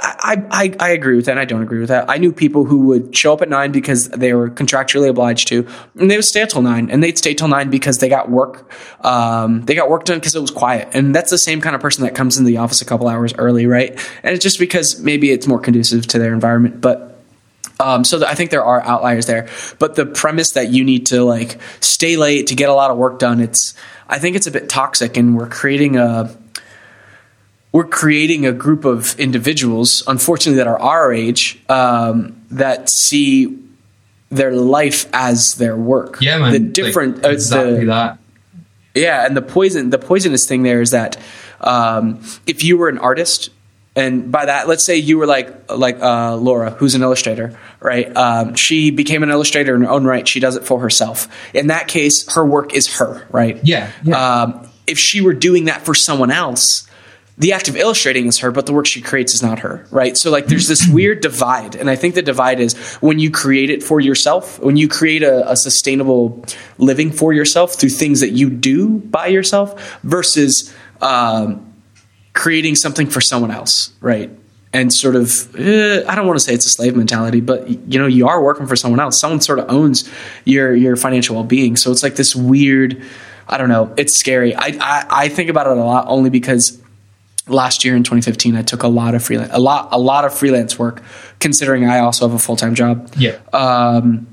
I, I, I agree with that. And I don't agree with that. I knew people who would show up at nine because they were contractually obliged to, and they would stay till nine, and they'd stay till nine because they got work. Um, they got work done because it was quiet, and that's the same kind of person that comes into the office a couple hours early, right? And it's just because maybe it's more conducive to their environment, but. Um, so I think there are outliers there, but the premise that you need to like stay late to get a lot of work done, it's I think it's a bit toxic, and we're creating a we're creating a group of individuals, unfortunately, that are our age, um, that see their life as their work. Yeah, man. The Like, different, uh, exactly the, that. yeah, and the poison, the poisonous thing there is that um, if you were an artist, and by that, let's say you were like like uh, Laura, who's an illustrator, right? Um, she became an illustrator in her own right. She does it for herself. In that case, her work is her, right? Yeah, yeah. Um, if she were doing that for someone else, the act of illustrating is her, but the work she creates is not her, right? So like there's this weird divide, and I think the divide is when you create it for yourself, when you create a, a sustainable living for yourself through things that you do by yourself versus um, creating something for someone else, right? And sort of, eh, I don't want to say it's a slave mentality, but you know, you are working for someone else. Someone sort of owns your your financial well being. So it's like this weird. I don't know. It's scary. I, I I think about it a lot only because last year in 2015 I took a lot of freelance a lot a lot of freelance work considering I also have a full-time job. Yeah. Um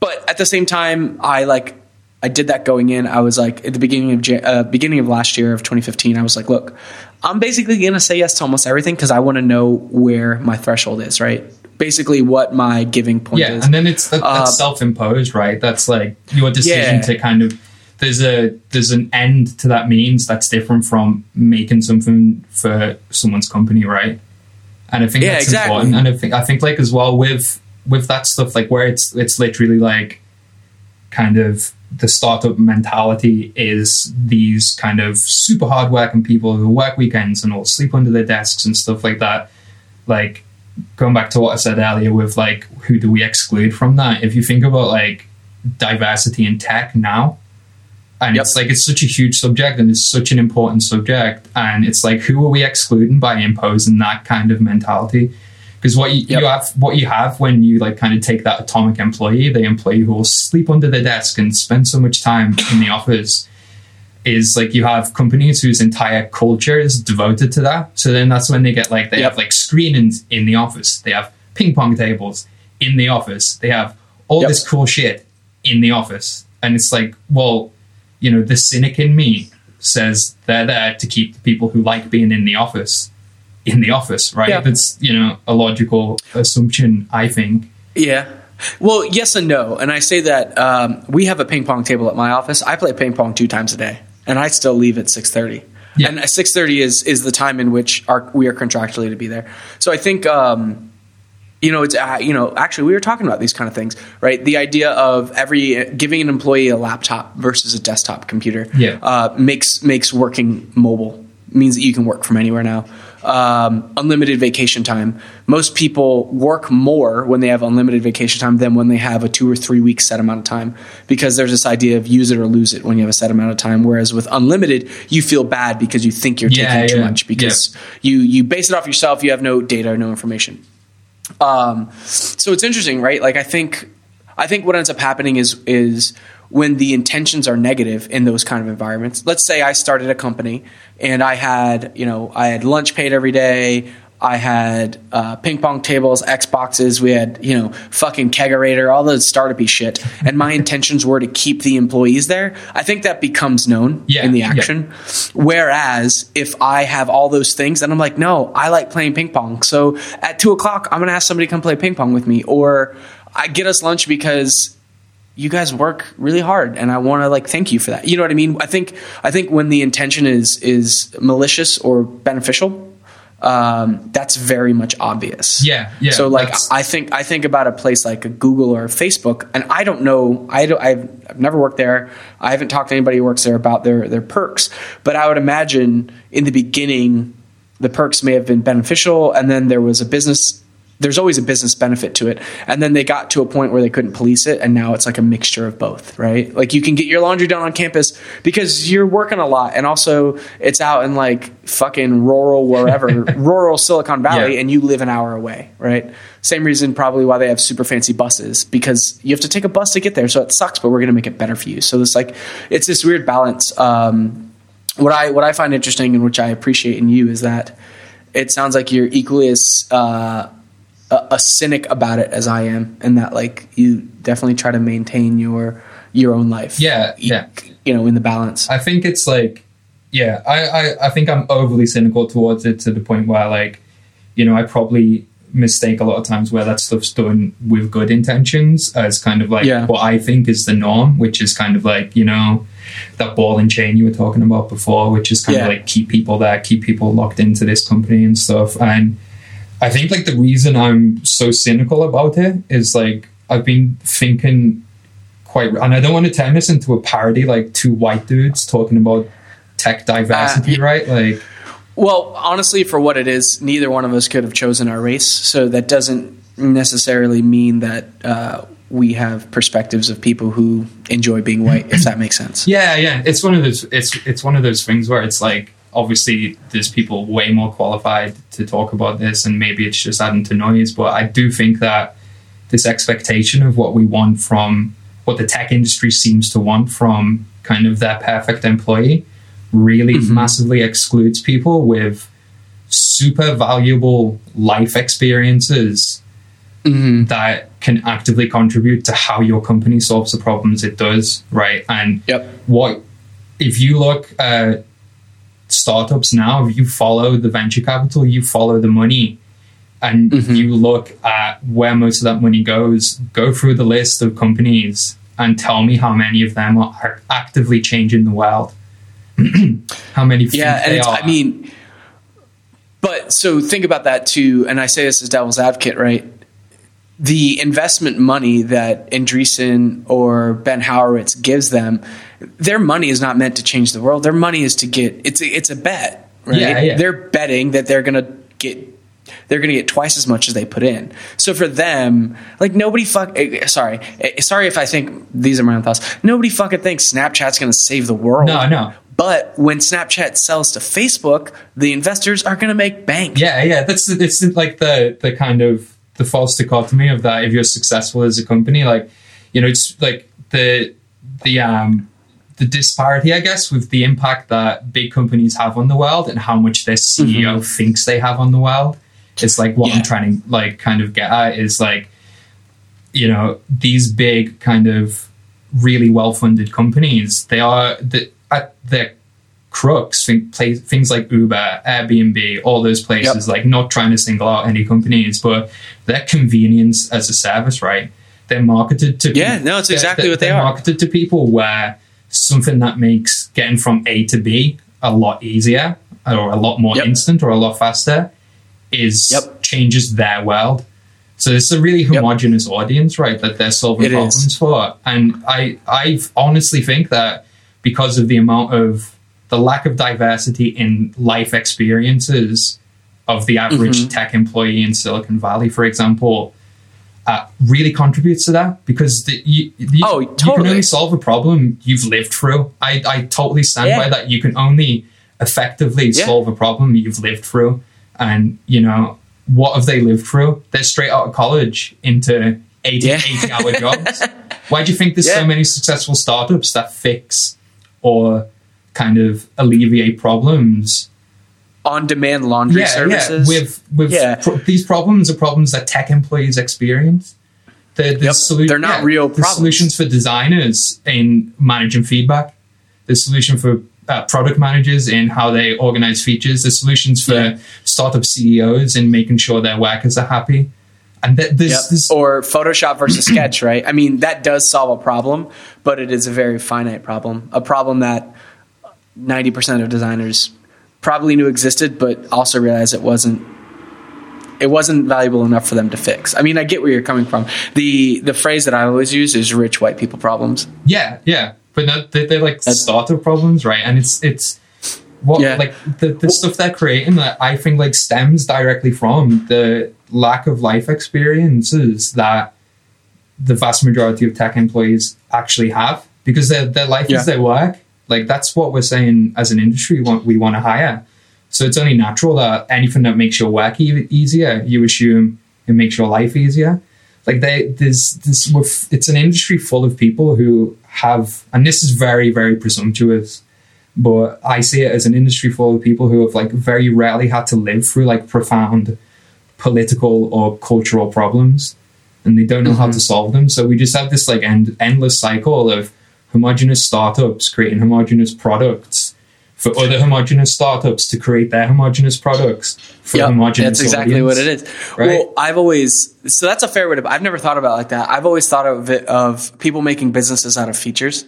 but at the same time I like I did that going in. I was like at the beginning of Jan- uh, beginning of last year of 2015 I was like, look, I'm basically going to say yes to almost everything cuz I want to know where my threshold is, right? Basically what my giving point yeah, is. and then it's that, that's Uh, self-imposed, right? That's like your decision Yeah. to kind of there's a there's an end to that means that's different from making something for someone's company, right? And I think Yeah, that's exactly. important. And I think I think like as well with with that stuff, like where it's it's literally like kind of the startup mentality is these kind of super hardworking people who work weekends and all sleep under their desks and stuff like that. Like going back to what I said earlier with like who do we exclude from that? If you think about like diversity in tech now, and Yep. it's like it's such a huge subject and it's such an important subject, and it's like who are we excluding by imposing that kind of mentality? Because what you, Yep. you have, what you have when you like kind of take that atomic employee, the employee who will sleep under the desk and spend so much time in the office, is like you have companies whose entire culture is devoted to that. So then that's when they get like they Yep. have like screenings in the office, they have ping pong tables in the office, they have all this cool shit in the office, and it's like, well, you know, the cynic in me says they're there to keep the people who like being in the office in the office, right? Yeah. That's you know a logical assumption, I think. Yeah. Well, yes and no. And I say that um, we have a ping pong table at my office. I play ping pong two times a day, and I still leave at six thirty. Yeah. And six thirty is is the time in which our, we are contractually to be there. So I think. Um, you know, it's uh, you know. Actually, we were talking about these kind of things, right? The idea of every giving an employee a laptop versus a desktop computer, Yeah. uh, makes makes working mobile means that you can work from anywhere now. um, unlimited vacation time. Most people work more when they have unlimited vacation time than when they have a two or three week set amount of time because there's this idea of use it or lose it when you have a set amount of time. Whereas with unlimited, you feel bad because you think you're Yeah, taking too much because you you base it off yourself. You have no data or no information. Um, so it's interesting, right? Like I think, I think what ends up happening is is when the intentions are negative in those kind of environments. Let's say I started a company and I had, you know, I had lunch paid every day. I had uh, ping pong tables, Xboxes. We had, you know, fucking kegerator, all the startupy shit. And my intentions were to keep the employees there. I think that becomes known Yeah, in the yeah. action. Whereas if I have all those things, and I'm like, no, I like playing ping pong. So at two o'clock, I'm going to ask somebody to come play ping pong with me, or I get us lunch because you guys work really hard, and I want to like thank you for that. You know what I mean? I think I think when the intention is is malicious or beneficial. Um, that's very much obvious. Yeah, yeah, So like, that's- I think I think about a place like a Google or a Facebook, and I don't know. I don't, I've, I've never worked there. I haven't talked to anybody who works there about their their perks. But I would imagine in the beginning, the perks may have been beneficial, and then there was a business. There's always a business benefit to it, and then they got to a point where they couldn't police it, and now it's like a mixture of both, right? Like you can get your laundry done on campus because you're working a lot, and also it's out in like fucking rural wherever, rural Silicon Valley, Yeah. and you live an hour away, right? Same reason probably why they have super fancy buses because you have to take a bus to get there. So it sucks, but we're going to make it better for you. So it's like it's this weird balance. Um, what I what I find interesting and which I appreciate in you is that it sounds like you're equally as uh, a, a cynic about it as I am, and that like you definitely try to maintain your your own life. Yeah, yeah. You know, in the balance. I think it's like, yeah, I, I, I think I'm overly cynical towards it to the point where, like, you know, I probably mistake a lot of times where that stuff's done with good intentions as kind of like Yeah. what I think is the norm, which is kind of like, you know, that ball and chain you were talking about before, which is kind Yeah. of like keep people there, keep people locked into this company and stuff. And I think like the reason I'm so cynical about it is like I've been thinking quite, and I don't want to turn this into a parody, like two white dudes talking about tech diversity, Uh, right? Like, Well, honestly, for what it is, neither one of us could have chosen our race. So that doesn't necessarily mean that uh, we have perspectives of people who enjoy being white, if that makes sense. yeah, yeah, it's one of those, it's it's one of those things where it's like obviously there's people way more qualified to talk about this, and maybe it's just adding to noise, but I do think that this expectation of what we want from what the tech industry seems to want from kind of their perfect employee really mm-hmm. massively excludes people with super valuable life experiences mm-hmm. that can actively contribute to how your company solves the problems it does, right? And Yep. what if you look at startups now, if you follow the venture capital, you follow the money, and mm-hmm. you look at where most of that money goes, go through the list of companies and tell me how many of them are actively changing the world. how many Yeah, and they it's, are? I mean, but so think about that too. And I say this as devil's advocate, right? The investment money that Andreessen or Ben Horowitz gives them, their money is not meant to change the world. Their money is to get it's a, it's a bet, right? Yeah, yeah. They're betting that they're gonna get they're going to get twice as much as they put in. So for them, like nobody fuck. eh, Sorry, eh, sorry if I think these are my own thoughts. Nobody fucking thinks Snapchat's going to save the world. No, no. But when Snapchat sells to Facebook, the investors are going to make bank. Yeah, yeah, that's it's like the the kind of the false dichotomy of that. If you're successful as a company, like you know, it's like the the um the disparity, I guess, with the impact that big companies have on the world and how much their CEO thinks they have on the world. It's like what Yeah. I'm trying to like kind of get at is like you know these big kind of really well funded companies. They are the at their crooks, think, play, things like Uber, Airbnb, all those places, like not trying to single out any companies, but their convenience as a service, right? They're marketed to Yeah, no, it's exactly what they they're marketed to people where something that makes getting from A to B a lot easier or a lot more Yep. instant or a lot faster is Yep. changes their world. So it's a really homogenous audience, right? That they're solving It is. problems for, and I I honestly think that because of the amount of the lack of diversity in life experiences of the average Mm-hmm. tech employee in Silicon Valley, for example, uh, really contributes to that because the, you, you, Oh, you can only solve a problem you've lived through. I, I totally stand Yeah. by that. You can only effectively Yeah. solve a problem you've lived through. And, you know, what have they lived through? They're straight out of college into 80, Yeah. 80 hour jobs. Why do you think there's so many successful startups that fix or kind of alleviate problems? On demand laundry services. Yeah, with with Yeah. pro- these problems are problems that tech employees experience. The, the Yep. solu- They're not real the solutions for designers in managing feedback. The solution for uh, product managers in how they organize features. The solutions for Yeah. startup CEOs in making sure their workers are happy. And th- there's, Yep. there's Or Photoshop versus Sketch, right? I mean, that does solve a problem, but it is a very finite problem. A problem that 90% of designers probably knew existed, but also realized it wasn't it wasn't valuable enough for them to fix. I mean, I get where you're coming from. The the phrase that I always use is rich white people problems. Yeah, yeah, but no, they, they're like That's- startup problems, right? And it's it's what Yeah. like the, the stuff they're creating that I think like stems directly from the lack of life experiences that the vast majority of tech employees actually have because their their life Yeah. is their work. Like that's what we're saying as an industry. We want we want to hire. So it's only natural that anything that makes your work e- easier, you assume it makes your life easier like they there's this it's an industry full of people who have and this is very very presumptuous but i see it as an industry full of people who have like very rarely had to live through like profound political or cultural problems and they don't know how to mm-hmm. solve them so we just have this like end, endless cycle of homogenous startups creating homogenous products for other homogenous startups to create their homogenous products for Yep, homogenous that's exactly audience. what it is. right? Well, I've always so that's a fair way to. I've never thought about it like that. I've always thought of it of people making businesses out of features.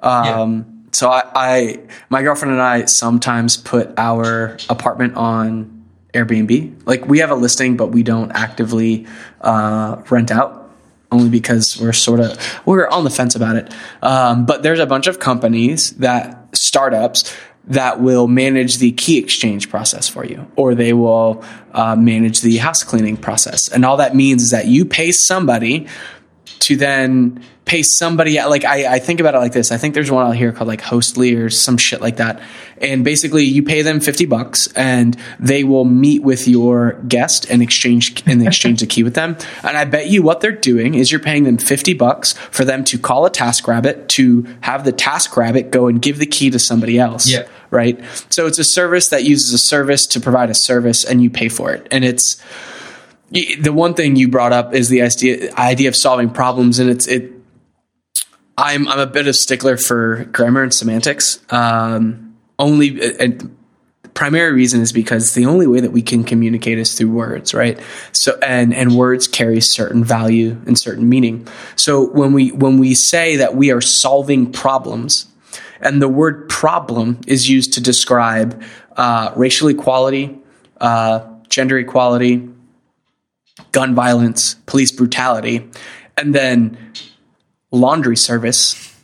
Um, So I, I, my girlfriend and I sometimes put our apartment on Airbnb. Like we have a listing, but we don't actively uh, rent out. Only because we're sort of we're on the fence about it. Um, but there's a bunch of companies that startups that will manage the key exchange process for you, or they will uh, manage the house cleaning process. And all that means is that you pay somebody to then pay somebody like I, I think about it like this. I think there's one out here called like Hostly or some shit like that. And basically you pay them 50 bucks and they will meet with your guest and exchange and exchange the key with them. And I bet you what they're doing is you're paying them 50 bucks for them to call a TaskRabbit to have the TaskRabbit go and give the key to somebody else. Yeah. Right. So it's a service that uses a service to provide a service and you pay for it. And it's, the one thing you brought up is the idea idea of solving problems, and it's it. I'm I'm a bit of stickler for grammar and semantics. Um, only and the primary reason is because the only way that we can communicate is through words, right? So and and words carry certain value and certain meaning. So when we when we say that we are solving problems, and the word problem is used to describe uh, racial equality, uh, gender equality, gun violence, police brutality, and then laundry service.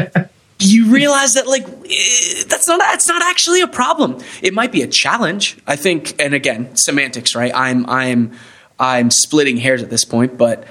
you realize that like eh, that's not that's not actually a problem. It might be a challenge. I think and again, semantics, right? I'm I'm I'm splitting hairs at this point, but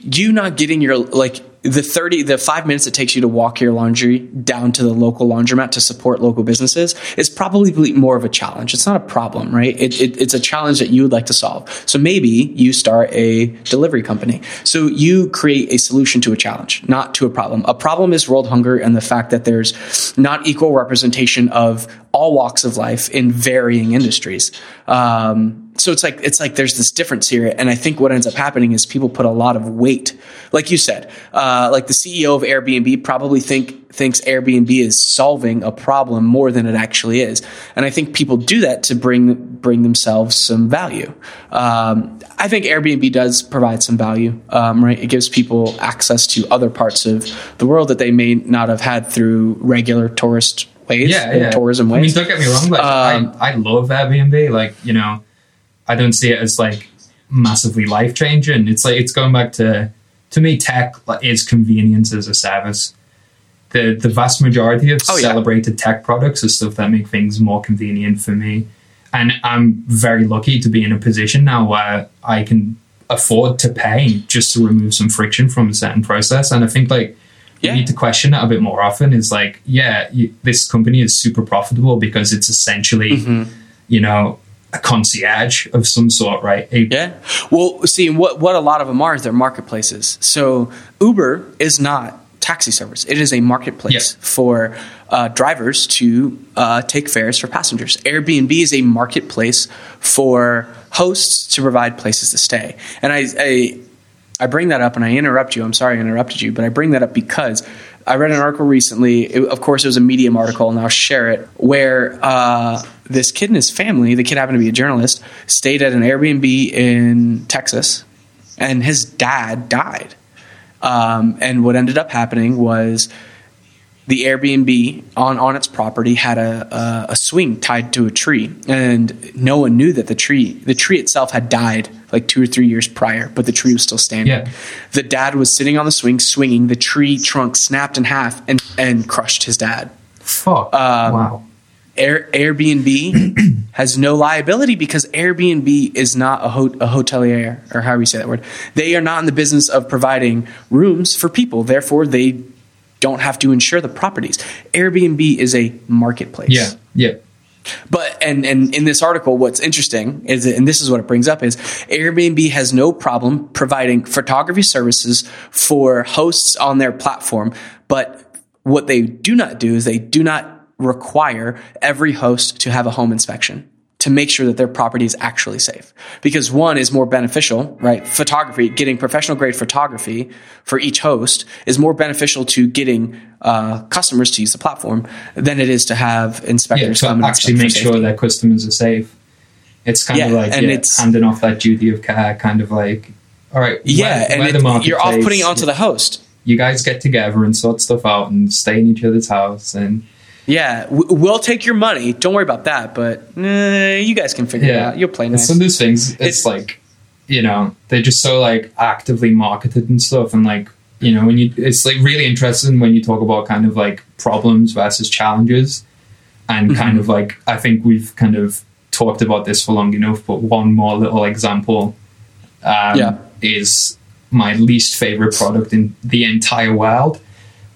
you not getting your like the 30 the 5 minutes it takes you to walk your laundry down to the local laundromat to support local businesses is probably more of a challenge. It's not a problem right? It, it, it's a challenge that you would like to solve. So maybe you start a delivery company. So you create a solution to a challenge not to a problem. A problem is world hunger and the fact that there's not equal representation of all walks of life in varying industries. Um, so it's like it's like there's this difference here and i think what ends up happening is people put a lot of weight like you said uh, like the ceo of airbnb probably think thinks airbnb is solving a problem more than it actually is and i think people do that to bring bring themselves some value um, i think airbnb does provide some value um, right it gives people access to other parts of the world that they may not have had through regular tourist ways yeah, yeah. tourism I mean, ways don't get me wrong. Like, Um, I, I love Airbnb. Like, you know, I don't see it as like massively life changing. It's like it's going back to to me, tech is convenience as a service. The the vast majority of Oh, yeah. celebrated tech products are stuff that make things more convenient for me. And I'm very lucky to be in a position now where I can afford to pay just to remove some friction from a certain process. And I think like Yeah. you need to question that a bit more often. Is like, yeah, you, this company is super profitable because it's essentially, Mm-hmm. you know, a concierge of some sort, right? A- Yeah. Well, see, what what a lot of them are is they're marketplaces. So Uber is not taxi service; it is a marketplace Yeah. for uh, drivers to uh, take fares for passengers. Airbnb is a marketplace for hosts to provide places to stay. And I, I I bring that up and I interrupt you. I'm sorry I interrupted you, but I bring that up because I read an article recently. It, of course, it was a Medium article, and I'll share it, where uh, this kid and his family, the kid happened to be a journalist, stayed at an Airbnb in Texas, and his dad died. Um, and what ended up happening was the Airbnb on, on its property had a, a, a swing tied to a tree, and no one knew that the tree the tree itself had died like two or three years prior, but the tree was still standing. Yeah. The dad was sitting on the swing, swinging. The tree trunk snapped in half and and crushed his dad. Fuck. Um, wow. Air, Airbnb has no liability because Airbnb is not a, ho- a hotelier, or however you say that word. They are not in the business of providing rooms for people. Therefore, they don't have to insure the properties. Airbnb is a marketplace. Yeah. Yeah. But and and in this article, what's interesting is, and this is what it brings up is Airbnb has no problem providing photography services for hosts on their platform, but what they do not do is they do not require every host to have a home inspection to make sure that their property is actually safe. Because one is more beneficial, right? Photography, getting professional grade photography for each host is more beneficial to getting uh, customers to use the platform than it is to have Yeah. inspectors To come and actually make sure their customers are safe. It's kind of like and yeah, it's- handing off that duty of care, kind of like, all right, Yeah, we're- and we're it, you're off putting it onto the host. You guys get together and sort stuff out and stay in each other's house and Yeah, we'll take your money. Don't worry about that. But eh, you guys can figure it yeah, out. You'll play nice. Some of those things, it's, It's- like, you know, they're just so like actively marketed and stuff, and like, you know, when you, it's like really interesting when you talk about kind of like problems versus challenges, and Mm-hmm. kind of like, I think we've kind of talked about this for long enough, but one more little example, um, Yeah. is my least favorite product in the entire world,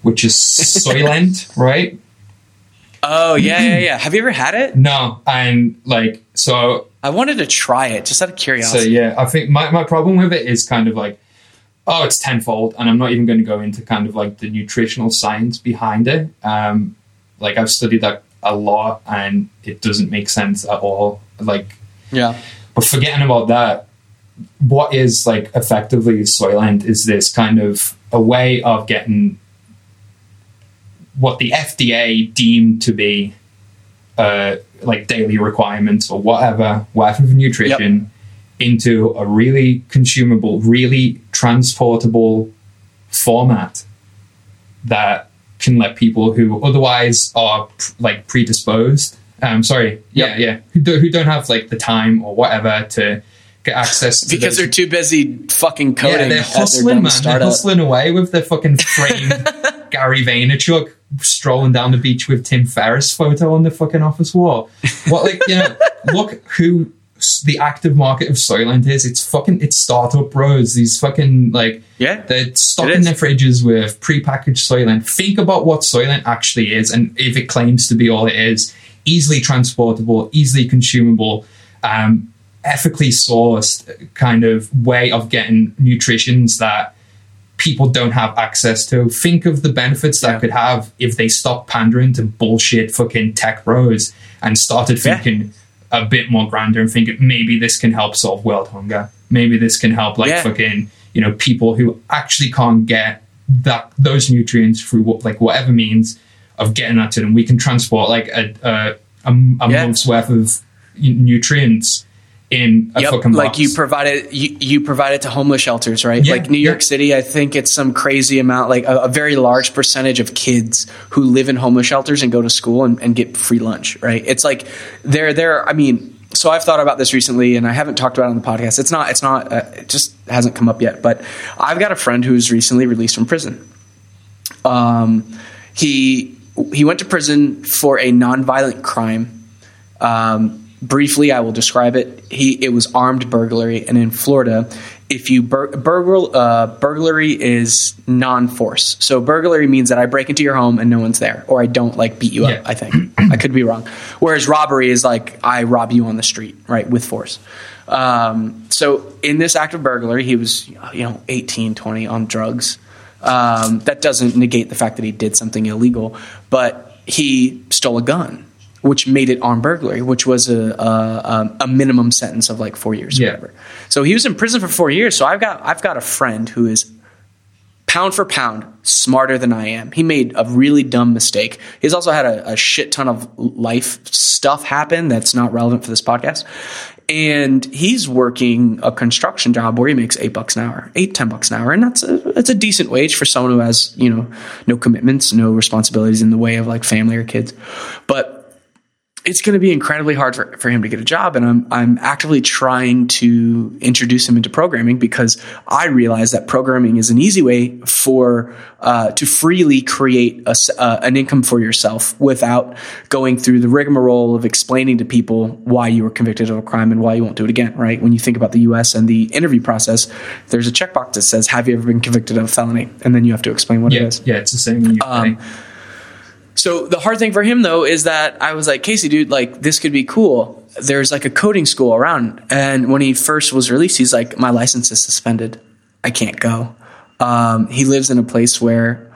which is Soylent, right? Oh yeah, yeah, yeah. Have you ever had it? No, and like, so I wanted to try it just out of So curiosity. yeah, I think my, my problem with it is kind of like, oh, it's tenfold, and I'm not even going to go into kind of like the nutritional science behind it. Um, like I've studied that a lot, and it doesn't make sense at all. Like, yeah, but forgetting about that, what is like effectively Soylent is this kind of a way of getting what the FDA deemed to be uh, like daily requirements or whatever, whatever of nutrition, into a really consumable, really transportable format that can let people who otherwise are like predisposed. Um, sorry, yeah, Yep. yeah, who, do, who don't have like the time or whatever to get access to because those- they're too busy fucking coding. yeah, they're hustling, man. They're hustling away with their fucking framed Gary Vaynerchuk strolling down the beach with Tim Ferriss photo on the fucking office wall. What, like, you know, look who the active market of Soylent is. It's fucking, it's startup bros. These fucking, like, Yeah, they're stocking their fridges with prepackaged Soylent. Think about what Soylent actually is and if it claims to be all it is. Easily transportable, easily consumable, um, ethically sourced kind of way of getting nutritions that people don't have access to. Think of the benefits that Yeah. could have if they stopped pandering to bullshit fucking tech bros and started Yeah. thinking a bit more grander and thinking maybe this can help solve world hunger. Maybe this can help like Yeah. fucking you know people who actually can't get that those nutrients through what like whatever means of getting that to them. We can transport like a a, a, a Yeah. month's worth of nutrients in a Yep, fucking like you provide it, you, you provide it to homeless shelters, right? Yeah, like New York yeah. City, I think it's some crazy amount, like a, a very large percentage of kids who live in homeless shelters and go to school and, and get free lunch, right? It's like they're there. I mean, so I've thought about this recently, and I haven't talked about it on the podcast. It's not, it's not, uh, it just hasn't come up yet. But I've got a friend who's recently released from prison. Um, he he went to prison for a nonviolent crime. Um, briefly, I will describe it. He it was armed burglary, and in Florida, if you bur- burgle uh, burglary is non-force. So burglary means that I break into your home and no one's there, or I don't like beat you Yeah. up. I think I could be wrong. Whereas robbery is like I rob you on the street, right, with force. Um, so in this act of burglary, he was you know 18, 20 on drugs. Um, that doesn't negate the fact that he did something illegal, but he stole a gun, which made it armed burglary, which was a, a, a minimum sentence of like four years. or Yeah. whatever. So he was in prison for four years. So I've got I've got a friend who is pound for pound smarter than I am. He made a really dumb mistake. He's also had a, a shit ton of life stuff happen that's not relevant for this podcast. And he's working a construction job where he makes eight bucks an hour, eight, ten bucks an hour. And that's a, that's a decent wage for someone who has, you know, no commitments, no responsibilities in the way of like family or kids. But it's going to be incredibly hard for, for him to get a job and I'm, I'm actively trying to introduce him into programming because I realize that programming is an easy way for uh, to freely create a uh, an income for yourself without going through the rigmarole of explaining to people why you were convicted of a crime and why you won't do it again right? When you think about the US and the interview process there's a checkbox that says have you ever been convicted of a felony? And then you have to explain what it Yeah, is. yeah, it's the same in UK. Um, so the hard thing for him though is that I was like, Casey, dude, like this could be cool. There's like a coding school around, and when he first was released, he's like, my license is suspended. I can't go. Um, he lives in a place where,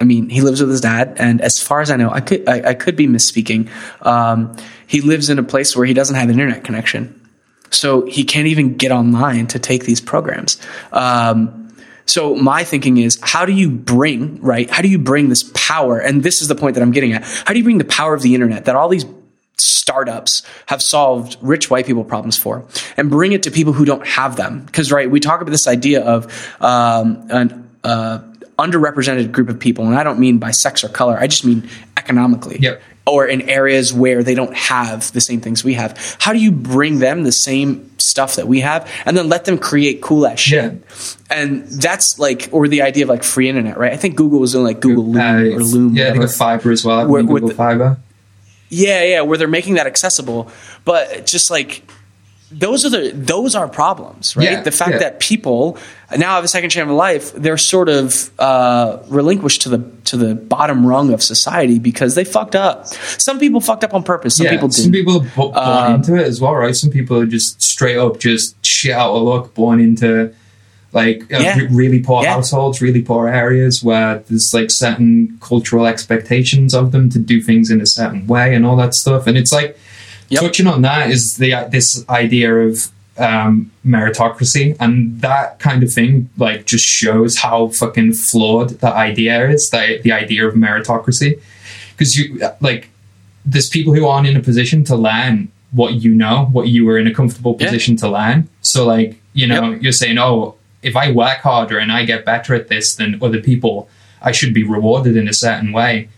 I mean, he lives with his dad, and as far as I know, I could I, I could be misspeaking. Um, he lives in a place where he doesn't have an internet connection, so he can't even get online to take these programs. Um, so my thinking is, how do you bring right? How do you bring this power? And this is the point that I'm getting at. How do you bring the power of the internet that all these startups have solved rich white people problems for, and bring it to people who don't have them? Because right, we talk about this idea of um, an uh, underrepresented group of people, and I don't mean by sex or color. I just mean economically Yep. Or in areas where they don't have the same things we have. How do you bring them the same stuff that we have and then let them create cool ass shit? Yeah. And that's like, or the idea of like free internet, right? I think Google was doing like Google Loon Uh, or Loon. yeah, got fiber as well. Where- Google with the- Fiber. Yeah, yeah, where they're making that accessible, but just like those are the those are problems, right? Yeah, the fact yeah. that people now have a second chance of life, they're sort of uh, relinquished to the to the bottom rung of society because they fucked up. Some people fucked up on purpose. Some yeah, people some didn't. people born Um, into it as well, right? Some people are just straight up just shit out of luck, born into like uh, Yeah. re- really poor Yeah. households, really poor areas where there's like certain cultural expectations of them to do things in a certain way and all that stuff. And it's like Yep. touching on that is the this idea of um, meritocracy and that kind of thing like just shows how fucking flawed that idea is the, the idea of meritocracy because you like there's people who aren't in a position to learn what you know what you were in a comfortable Yeah. position to learn so like you know Yep. you're saying oh if i work harder and i get better at this than other people i should be rewarded in a certain way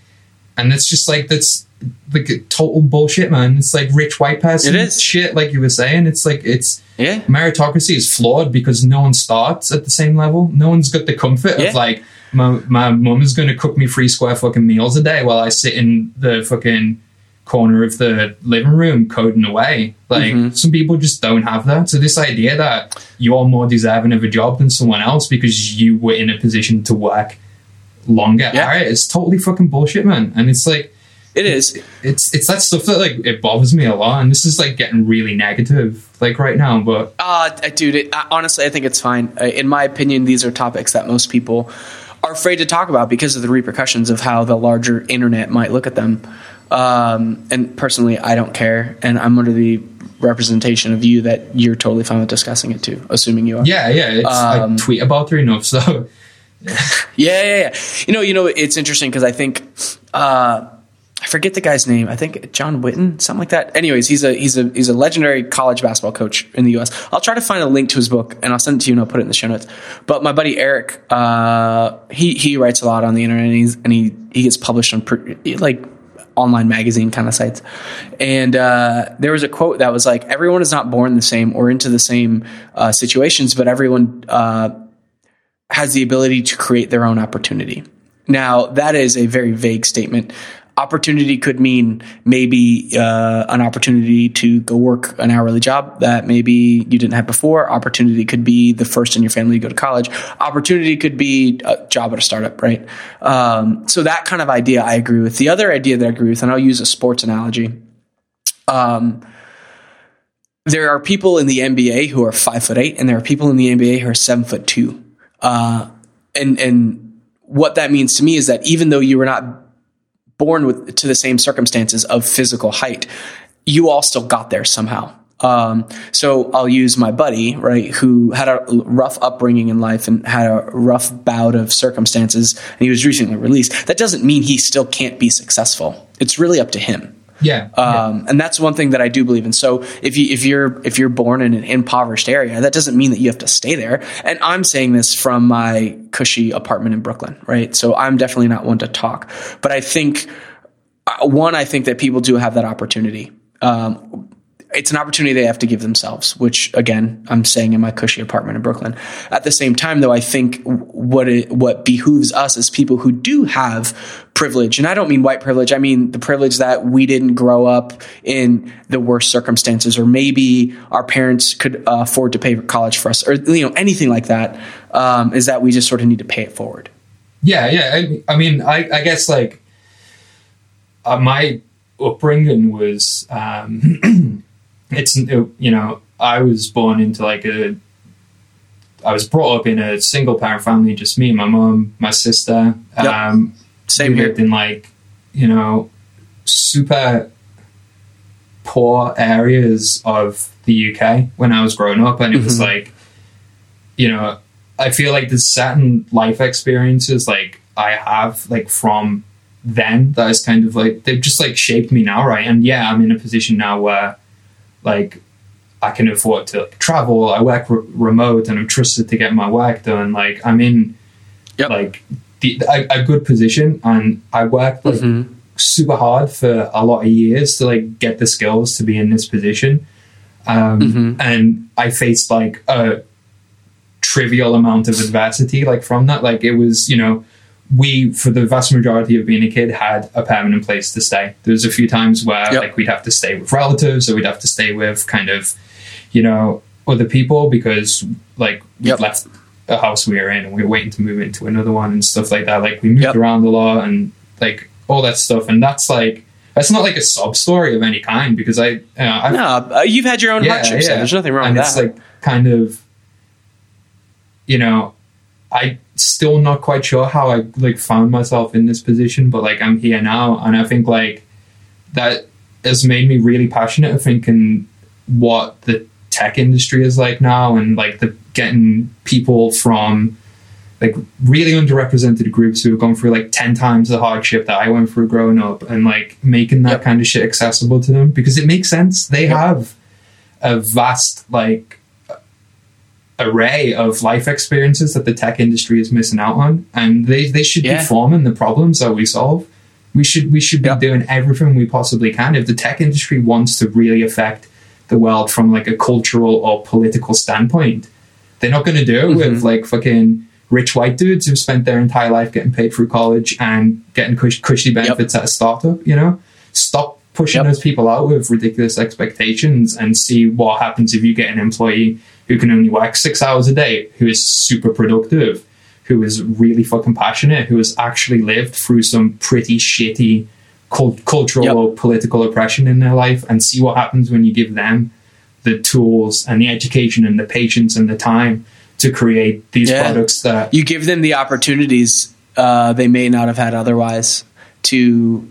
and it's just like that's like total bullshit man it's like rich white person It is. shit like you were saying it's like it's Yeah, meritocracy is flawed because no one starts at the same level. No one's got the comfort Yeah. of like my my mum is going to cook me three square fucking meals a day while I sit in the fucking corner of the living room coding away. Like Mm-hmm. some people just don't have that. So this idea that you're more deserving of a job than someone else because you were in a position to work longer Yeah. at it is totally fucking bullshit, man. And it's like it is. it's it's that stuff that like it bothers me a lot, and this is like getting really negative like right now. But Uh, dude, it, honestly, I think it's fine. In my opinion, these are topics that most people are afraid to talk about because of the repercussions of how the larger internet might look at them. Um, and personally, I don't care, and I'm under the representation of you that you're totally fine with discussing it too, assuming you are. yeah, yeah, it's, Um, I tweet about it enough, so Yeah, yeah, yeah. You know, you know, it's interesting because I think uh, I forget the guy's name. I think John Wooden, something like that. Anyways, he's a he's a he's a legendary college basketball coach in the U.S. I'll try to find a link to his book and I'll send it to you and I'll put it in the show notes. But my buddy Eric, uh, he he writes a lot on the internet and and he he gets published on per, like online magazine kind of sites. And uh, there was a quote that was like, "Everyone is not born the same or into the same uh, situations, but everyone." Uh, has the ability to create their own opportunity. Now, that is a very vague statement. Opportunity could mean maybe uh, an opportunity to go work an hourly job that maybe you didn't have before. Opportunity could be the first in your family to go to college. Opportunity could be a job at a startup, right? Um, so that kind of idea I agree with. The other idea that I agree with, and I'll use a sports analogy. Um, there are people in the NBA who are five foot eight, and there are people in the NBA who are seven foot two. Uh, and and what that means to me is that even though you were not born with to the same circumstances of physical height, you all still got there somehow. Um, so I'll use my buddy, right, who had a rough upbringing in life and had a rough bout of circumstances, and he was recently released. That doesn't mean he still can't be successful. It's really up to him. Yeah, um, yeah. and that's one thing that I do believe in. So if you if you're if you're born in an impoverished area, that doesn't mean that you have to stay there. And I'm saying this from my cushy apartment in Brooklyn, right? So I'm definitely not one to talk, but I think uh, one, I think that people do have that opportunity. Um, it's an opportunity they have to give themselves, which again, I'm saying in my cushy apartment in Brooklyn. At the same time, though, I think what it, what behooves us as people who do have privilege, and I don't mean white privilege, I mean the privilege that we didn't grow up in the worst circumstances, or maybe our parents could afford to pay for college for us, or you know anything like that. Um, is that we just sort of need to pay it forward? Yeah, yeah. I, I mean, I, I, guess like uh, my upbringing was. Um, it's you know I was born into like a I was brought up in a single parent family, just me, my mom, my sister. Yep. Um, Same we here. lived in like you know super poor areas of the UK when I was growing up, and it mm-hmm. was like you know I feel like there's certain life experiences like I have like from then that is kind of like they've just like shaped me now, right? And yeah, I'm in a position now where like I can afford to travel. I work re- remote and I'm trusted to get my work done. Like I'm in yep. like the, a, a, good position and I worked like mm-hmm. super hard for a lot of years to like get the skills to be in this position. Um, mm-hmm. And I faced like a trivial amount of adversity like from that. Like it was, you know, we, for the vast majority of being a kid, had a permanent place to stay. There was a few times where yep. like we'd have to stay with relatives or we'd have to stay with kind of, you know, other people because like we yep. left the house we were in and we were waiting to move into another one and stuff like that. Like we moved yep. around a lot and like all that stuff. And that's like that's not like a sob story of any kind because I, you know, no, uh, you've had your own yeah, hardships. Yeah. There's nothing wrong and with it's that. like kind of, you know, I still not quite sure how I like found myself in this position, but like I'm here now, and I think like that has made me really passionate of thinking what the tech industry is like now, and like the getting people from like really underrepresented groups who have gone through like 10 times the hardship that I went through growing up and like making that yep. kind of shit accessible to them because it makes sense. They yep. have a vast like array of life experiences that the tech industry is missing out on, and they, they should yeah. be forming the problems that we solve. We should we should be yep. doing everything we possibly can. If the tech industry wants to really affect the world from like a cultural or political standpoint, they're not going to do it mm-hmm. with like fucking rich white dudes who've spent their entire life getting paid through college and getting cush- cushy benefits yep. at a startup. You know, stop pushing yep. those people out with ridiculous expectations and see what happens if you get an employee who can only work six hours a day, who is super productive, who is really fucking passionate, who has actually lived through some pretty shitty cult- cultural yep. or political oppression in their life, and see what happens when you give them the tools and the education and the patience and the time to create these yeah. products that you give them the opportunities uh, they may not have had otherwise to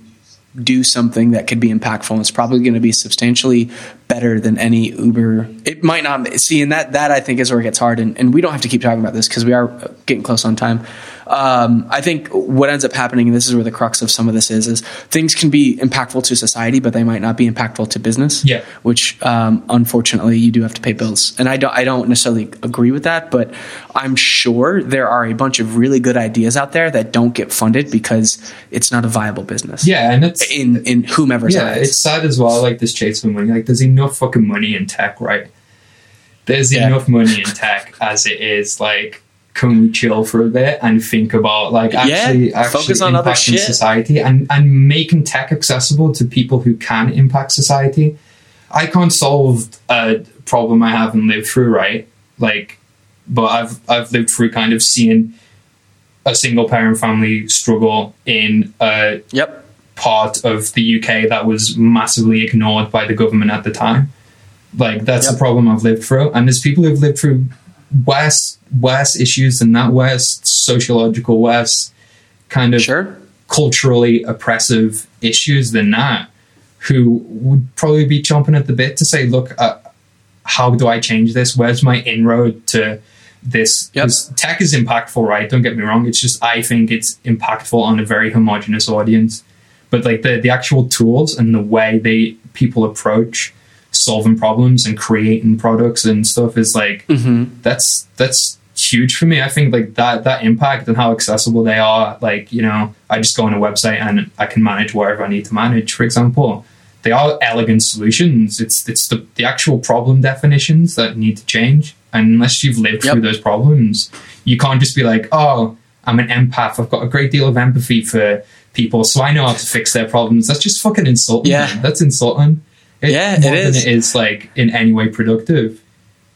do something that could be impactful and it's probably going to be substantially better than any uber. It might not see and that that i think is where it gets hard and, and we don't have to keep talking about this because we are getting close on time um, I think what ends up happening, and this is where the crux of some of this is, is things can be impactful to society, but they might not be impactful to business. Yeah. Which um, unfortunately you do have to pay bills, and I don't I don't necessarily agree with that, but I'm sure there are a bunch of really good ideas out there that don't get funded because it's not a viable business. Yeah, and it's in in whomever's yeah, eyes. it's sad as well. Like this chase for money, like there's enough fucking money in tech, right? There's yeah. enough money in tech as it is. Like can we chill for a bit and think about like actually, Yeah, actually focus on other impacting shit. society and, and making tech accessible to people who can impact society. I can't solve a problem I haven't lived through, right? Like, but I've I've lived through kind of seeing a single parent family struggle in a Yep. part of the UK that was massively ignored by the government at the time. Like that's Yep. the problem I've lived through, and there's people who've lived through worse worse issues than that, worse sociological, worse kind of Sure. culturally oppressive issues than that, who would probably be chomping at the bit to say, "Look, uh, how do I change this? Where's my inroad to this?" Yep. tech is impactful, right? Don't get me wrong. It's just I think it's impactful on a very homogenous audience, but like the the actual tools and the way they people approach solving problems and creating products and stuff is like Mm-hmm. that's that's huge for me. I think like that that impact and how accessible they are. Like you know, I just go on a website and I can manage whatever I need to manage. For example, they are elegant solutions. It's it's the the actual problem definitions that need to change. And unless you've lived Yep. through those problems, you can't just be like, oh, I'm an empath. I've got a great deal of empathy for people, so I know how to fix their problems. That's just fucking insulting. Yeah. man. that's insulting. It, Yeah, it more than it is like in any way productive.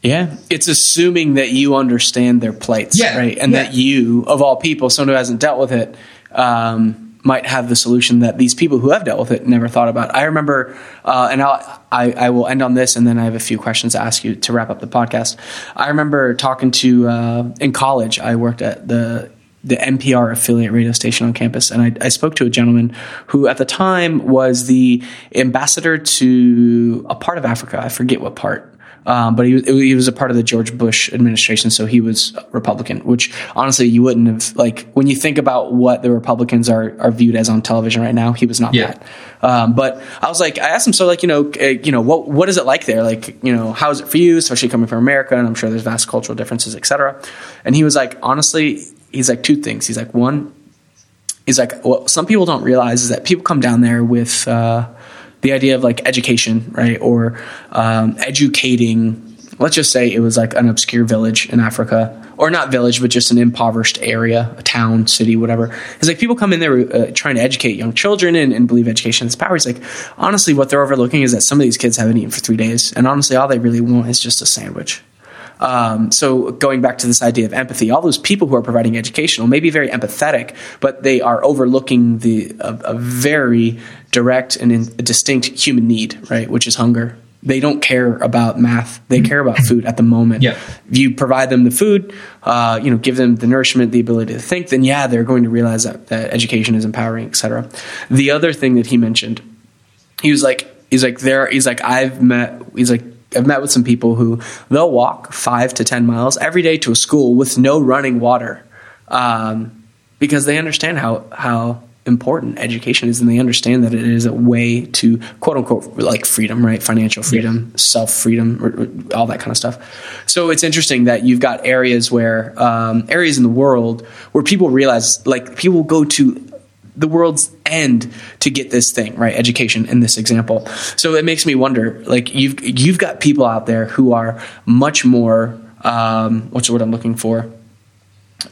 Yeah, it's assuming that you understand their plights, Yeah, right? And yeah. that you, of all people, someone who hasn't dealt with it, um, might have the solution that these people who have dealt with it never thought about. I remember, uh, and I'll, I, I will end on this, and then I have a few questions to ask you to wrap up the podcast. I remember talking to uh, in college. I worked at the the NPR affiliate radio station on campus, and I, I spoke to a gentleman who, at the time, was the ambassador to a part of Africa. I forget what part. Um, but he was, he was a part of the George Bush administration, so he was Republican. Which honestly, you wouldn't have like when you think about what the Republicans are are viewed as on television right now. He was not Yeah. that. Um, but I was like, I asked him, so like you know, uh, you know, what what is it like there? Like you know, how is it for you, especially coming from America? And I'm sure there's vast cultural differences, et cetera. And he was like, honestly, he's like two things. He's like one, he's like what some people don't realize is that people come down there with uh, the idea of like education right? Or um, educating let's just say it was like an obscure village in africa or not village but just an impoverished area a town city whatever. It's like people come in there uh, trying to educate young children and, and believe education is power. It's like honestly what they're overlooking is that some of these kids haven't eaten for three days. And honestly all they really want is just a sandwich um, so going back to this idea of empathy, all those people who are providing educational may be very empathetic, but they are overlooking the a, a very direct and in, a distinct human need, right, which is hunger. They don't care about math; they care about food at the moment. Yeah. If you provide them the food, uh, you know, give them the nourishment, the ability to think, then yeah, they're going to realize that, that education is empowering, etc. The other thing that he mentioned he was like he's like there he's like i've met he's like i've met with some people who they'll walk five to ten miles every day to a school with no running water um, because they understand how how important education is and they understand that it is a way to quote unquote like freedom right? Financial freedom self freedom or- or all that kind of stuff. So it's interesting that you've got areas where um, areas in the world where people realize like people go to the world's end to get this thing right? Education in this example. So it makes me wonder like you've you've got people out there who are much more um, what's the word i'm looking for?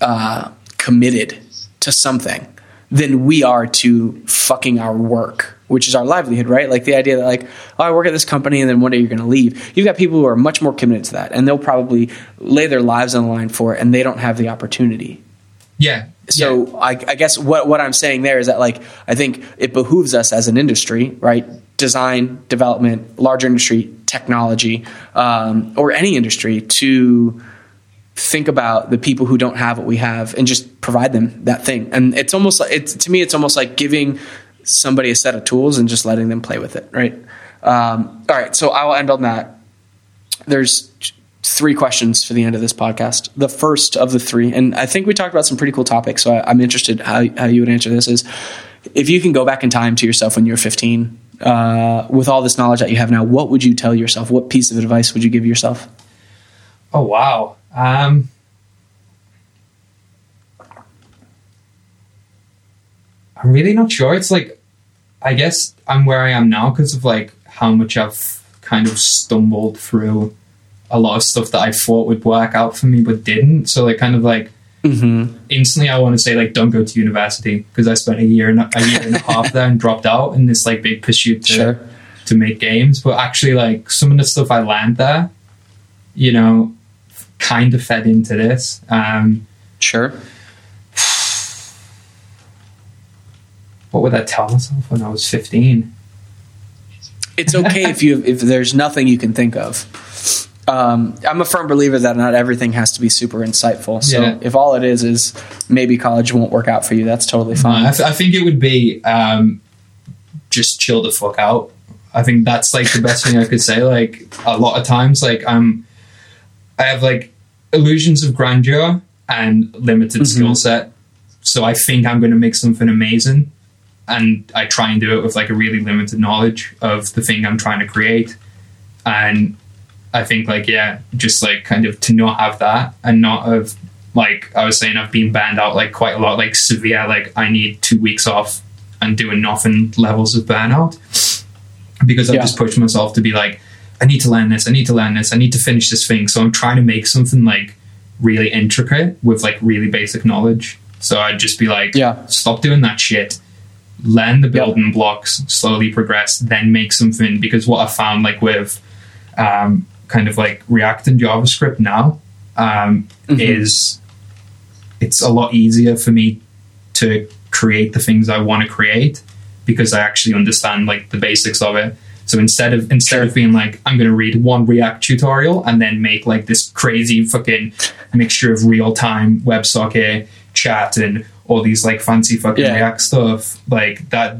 Uh, committed to something than we are to fucking our work which is our livelihood right? Like the idea that like oh i work at this company and then one day you're going to leave. You've got people who are much more committed to that and they'll probably lay their lives on the line for it and they don't have the opportunity. Yeah. So yeah. I, I guess what, what I'm saying there is that like I think it behooves us as an industry, right? Design, development, larger industry, technology, um, or any industry to think about the people who don't have what we have and just provide them that thing. And it's almost like it's to me, it's almost like giving somebody a set of tools and just letting them play with it, right? Um, all right, so I will end on that. There's three questions for the end of this podcast. The first of the three, and I think we talked about some pretty cool topics, so I, I'm interested how, how you would answer this is if you can go back in time to yourself when you were 15, uh, with all this knowledge that you have now, what would you tell yourself? What piece of advice would you give yourself? Oh wow. Um, I'm really not sure. It's like, I guess I'm where I am now because of like how much I've kind of stumbled through a lot of stuff that I thought would work out for me but didn't. So like, kind of like mm-hmm. instantly I want to say like don't go to university because I spent a year and a year and a half there and dropped out in this like big pursuit to sure. to make games. But actually, like some of the stuff I learned there, you know, kind of fed into this. Um, sure. What would I tell myself when I was fifteen? It's okay if you if there's nothing you can think of um, I'm a firm believer that not everything has to be super insightful. So yeah. if all it is is maybe college won't work out for you, that's totally fine. I, th- I think it would be um, just chill the fuck out. I think that's like the best thing I could say. Like a lot of times, like I'm, I have like illusions of grandeur and limited mm-hmm. skill set. So I think I'm going to make something amazing, and I try and do it with like a really limited knowledge of the thing I'm trying to create, and I think like yeah, just like kind of to not have that and not have like I was saying I've been banned out like quite a lot, like severe, like I need two weeks off and doing nothing levels of burnout because I've yeah. just pushed myself to be like, I need to learn this, I need to learn this, I need to finish this thing. So I'm trying to make something like really intricate with like really basic knowledge. So I'd just be like, yeah, stop doing that shit. Learn the building blocks, slowly progress, then make something. Because what I found like with um, kind of like React and JavaScript now um, mm-hmm. is it's a lot easier for me to create the things I want to create because I actually understand like the basics of it. So instead of instead of being like I'm going to read one React tutorial and then make like this crazy fucking mixture of real time WebSocket chat and all these like fancy fucking yeah. React stuff, like that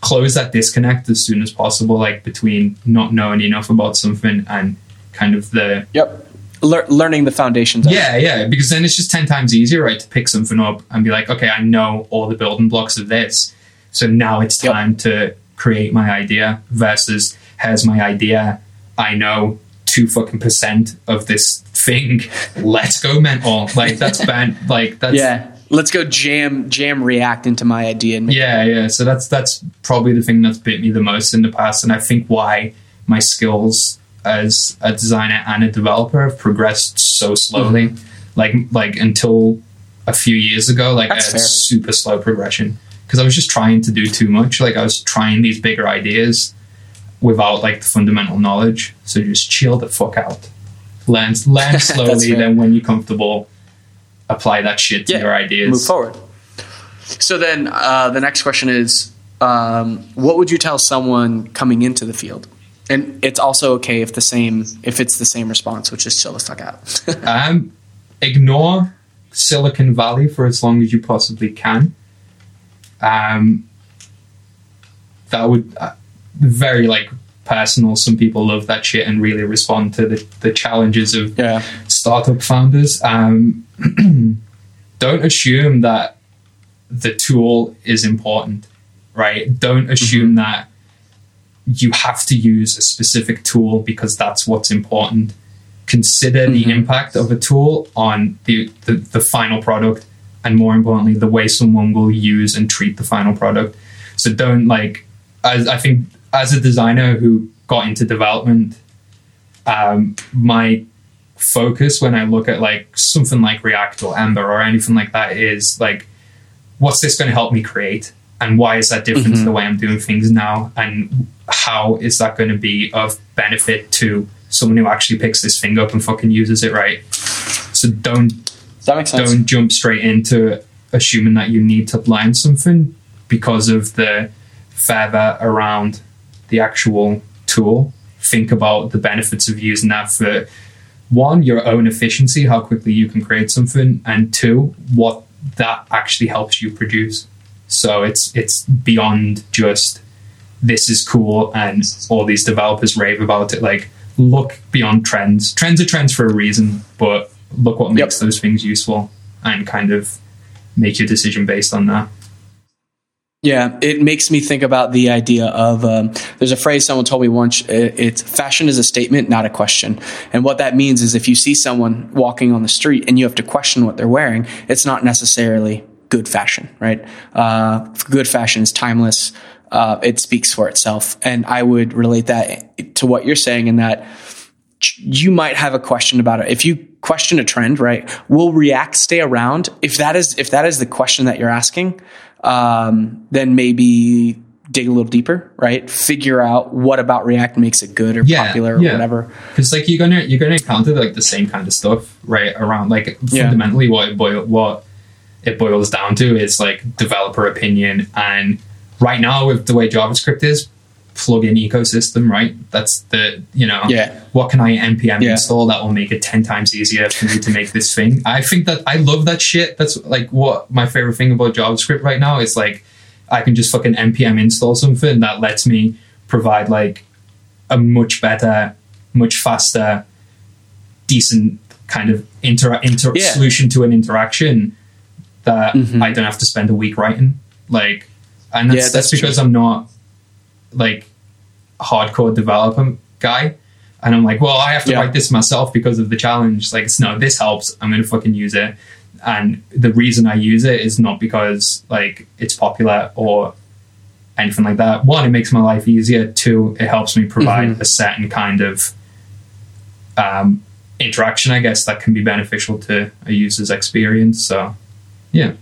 close that disconnect as soon as possible, like between not knowing enough about something and kind of the yep Le- learning the foundations. yeah, it. yeah, because then it's just ten times easier, right, to pick something up and be like, okay, I know all the building blocks of this, so now it's time yep. to create my idea. Versus, here's my idea. I know two fucking percent of this thing. Let's go mental. Oh, like that's bad. Like that's yeah. Let's go jam jam React into my idea. yeah, yeah. So that's that's probably the thing that's bit me the most in the past, and I think why my skills as a designer and a developer have progressed so slowly. Mm-hmm. Like like until a few years ago, like That's I had fair. super slow progression because I was just trying to do too much. Like I was trying these bigger ideas without like the fundamental knowledge. So just chill the fuck out. Learn learn slowly. then when you're comfortable, apply that shit to yeah, your ideas. Move forward. So then uh, the next question is, um, what would you tell someone coming into the field? And it's also okay if the same if it's the same response, which is chill the fuck out. um, ignore Silicon Valley for as long as you possibly can. Um, that would uh, very like personal. Some people love that shit and really respond to the, the challenges of yeah. startup founders. Um, don't assume that the tool is important, right? Don't assume mm-hmm. that you have to use a specific tool because that's what's important. Consider mm-hmm. the impact of a tool on the, the, the final product and more importantly, the way someone will use and treat the final product. So don't like, as I think as a designer who got into development, um, my focus when I look at like something like React or Ember or anything like that is like, what's this going to help me create? And why is that different mm-hmm. to the way I'm doing things now? And how is that going to be of benefit to someone who actually picks this thing up and fucking uses it right? So don't that makes sense. don't jump straight into assuming that you need to learn something because of the feather around the actual tool. Think about the benefits of using that for one, your own efficiency, how quickly you can create something, and two, what that actually helps you produce. So it's it's beyond just this is cool and all these developers rave about it. Like, look beyond trends. Trends are trends for a reason, but look what makes yep. those things useful and kind of make your decision based on that. Yeah, it makes me think about the idea of um, there's a phrase someone told me once. It's fashion is a statement, not a question. And what that means is if you see someone walking on the street and you have to question what they're wearing, it's not necessarily good fashion, right? Uh, good fashion is timeless uh, it speaks for itself. And I would relate that to what you're saying in that you might have a question about it. If you question a trend, right? Will React stay around? If that is if that is the question that you're asking, um, then maybe dig a little deeper, right? Figure out what about React makes it good or Yeah, popular or yeah. whatever. because like you're gonna you're gonna encounter like the same kind of stuff right around like Yeah. fundamentally what it boil what it boils down to is like developer opinion and right now with the way JavaScript is plugin ecosystem right that's the you know Yeah. what can I npm Yeah. install that will make it 10 times easier for me to make this thing I think that I love that shit that's like what my favorite thing about JavaScript right now is like I can just fucking npm install something that lets me provide like a much better, much faster, decent kind of inter, inter Yeah. solution to an interaction that Mhm. I don't have to spend a week writing. Like, and that's, Yeah, that's, that's because true. I'm not like a hardcore developer guy. And I'm like, well, I have to Yeah. write this myself because of the challenge. Like, it's no, this helps. I'm going to fucking use it. And the reason I use it is not because like it's popular or anything like that. One, it makes my life easier. Two, it helps me provide Mhm. a certain kind of um, interaction, I guess, that can be beneficial to a user's experience. So, yeah.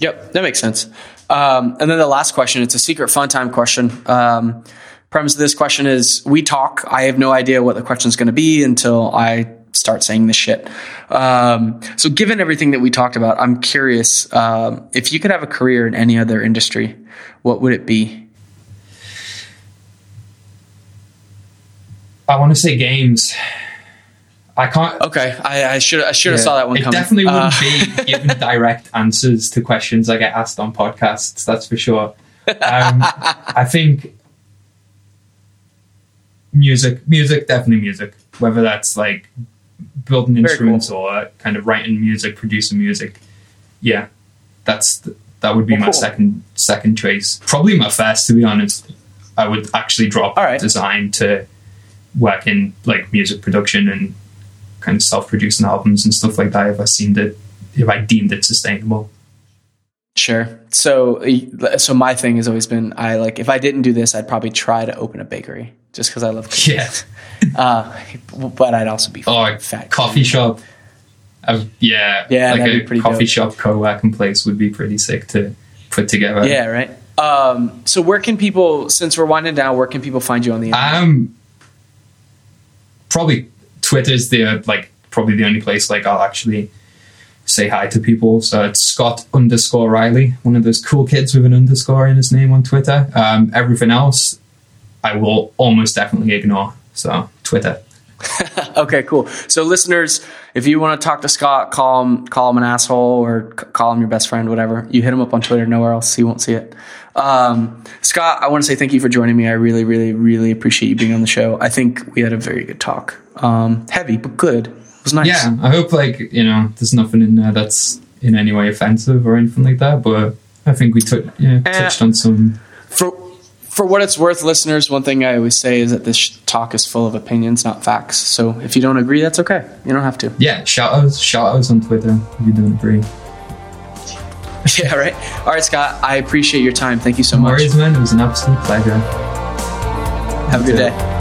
Yep, that makes sense. Um, and then the last question, it's a secret fun time question. Um, premise of this question is we talk. I have no idea what the question is going to be until I start saying this shit. Um, so given everything that we talked about, I'm curious, um, if you could have a career in any other industry, what would it be? I want to say games. I can't. Okay. I, I should, I should have Yeah. saw that one it coming. definitely wouldn't Uh, be giving direct answers to questions I get asked on podcasts. That's for sure. Um, I think music, music, definitely music. Whether that's like building instruments or kind of writing music, producing music. Yeah, that's th- that would be Oh, my cool. second second choice. Probably my first, to be honest. I would actually drop right. design to work in like music production and kind of self-producing albums and stuff like that if I seemed it if I deemed it sustainable. Sure. So, so my thing has always been, I like, if I didn't do this, I'd probably try to open a bakery just because I love cookies. Yeah. Uh, but I'd also be Or fat. coffee shop. Uh, yeah. Yeah, Like a pretty coffee dope. shop co-working place would be pretty sick to put together. Yeah, right. Um, so where can people, since we're winding down, where can people find you on the internet? Um, probably Twitter's the uh, like probably the only place like I'll actually say hi to people. So it's Scott underscore Riley, one of those cool kids with an underscore in his name on Twitter. Um, everything else, I will almost definitely ignore. So Twitter. okay, cool. So listeners, if you want to talk to Scott, call him, call him an asshole or call him your best friend, whatever. You hit him up on Twitter, nowhere else. He won't see it. Um, Scott, I want to say thank you for joining me. I really, really, really appreciate you being on the show. I think we had a very good talk. Um, heavy, but good. It was nice. Yeah, I hope like you know there's nothing in there that's in any way offensive or anything like that. But I think we took yeah, touched on some. For for what it's worth, listeners, one thing I always say is that this talk is full of opinions, not facts. So if you don't agree, that's okay. You don't have to. Yeah, shout outs, shout outs on Twitter if you don't agree. yeah, right. All right, Scott. I appreciate your time. Thank you so No much. worries, man. It was an absolute pleasure. Have a good day.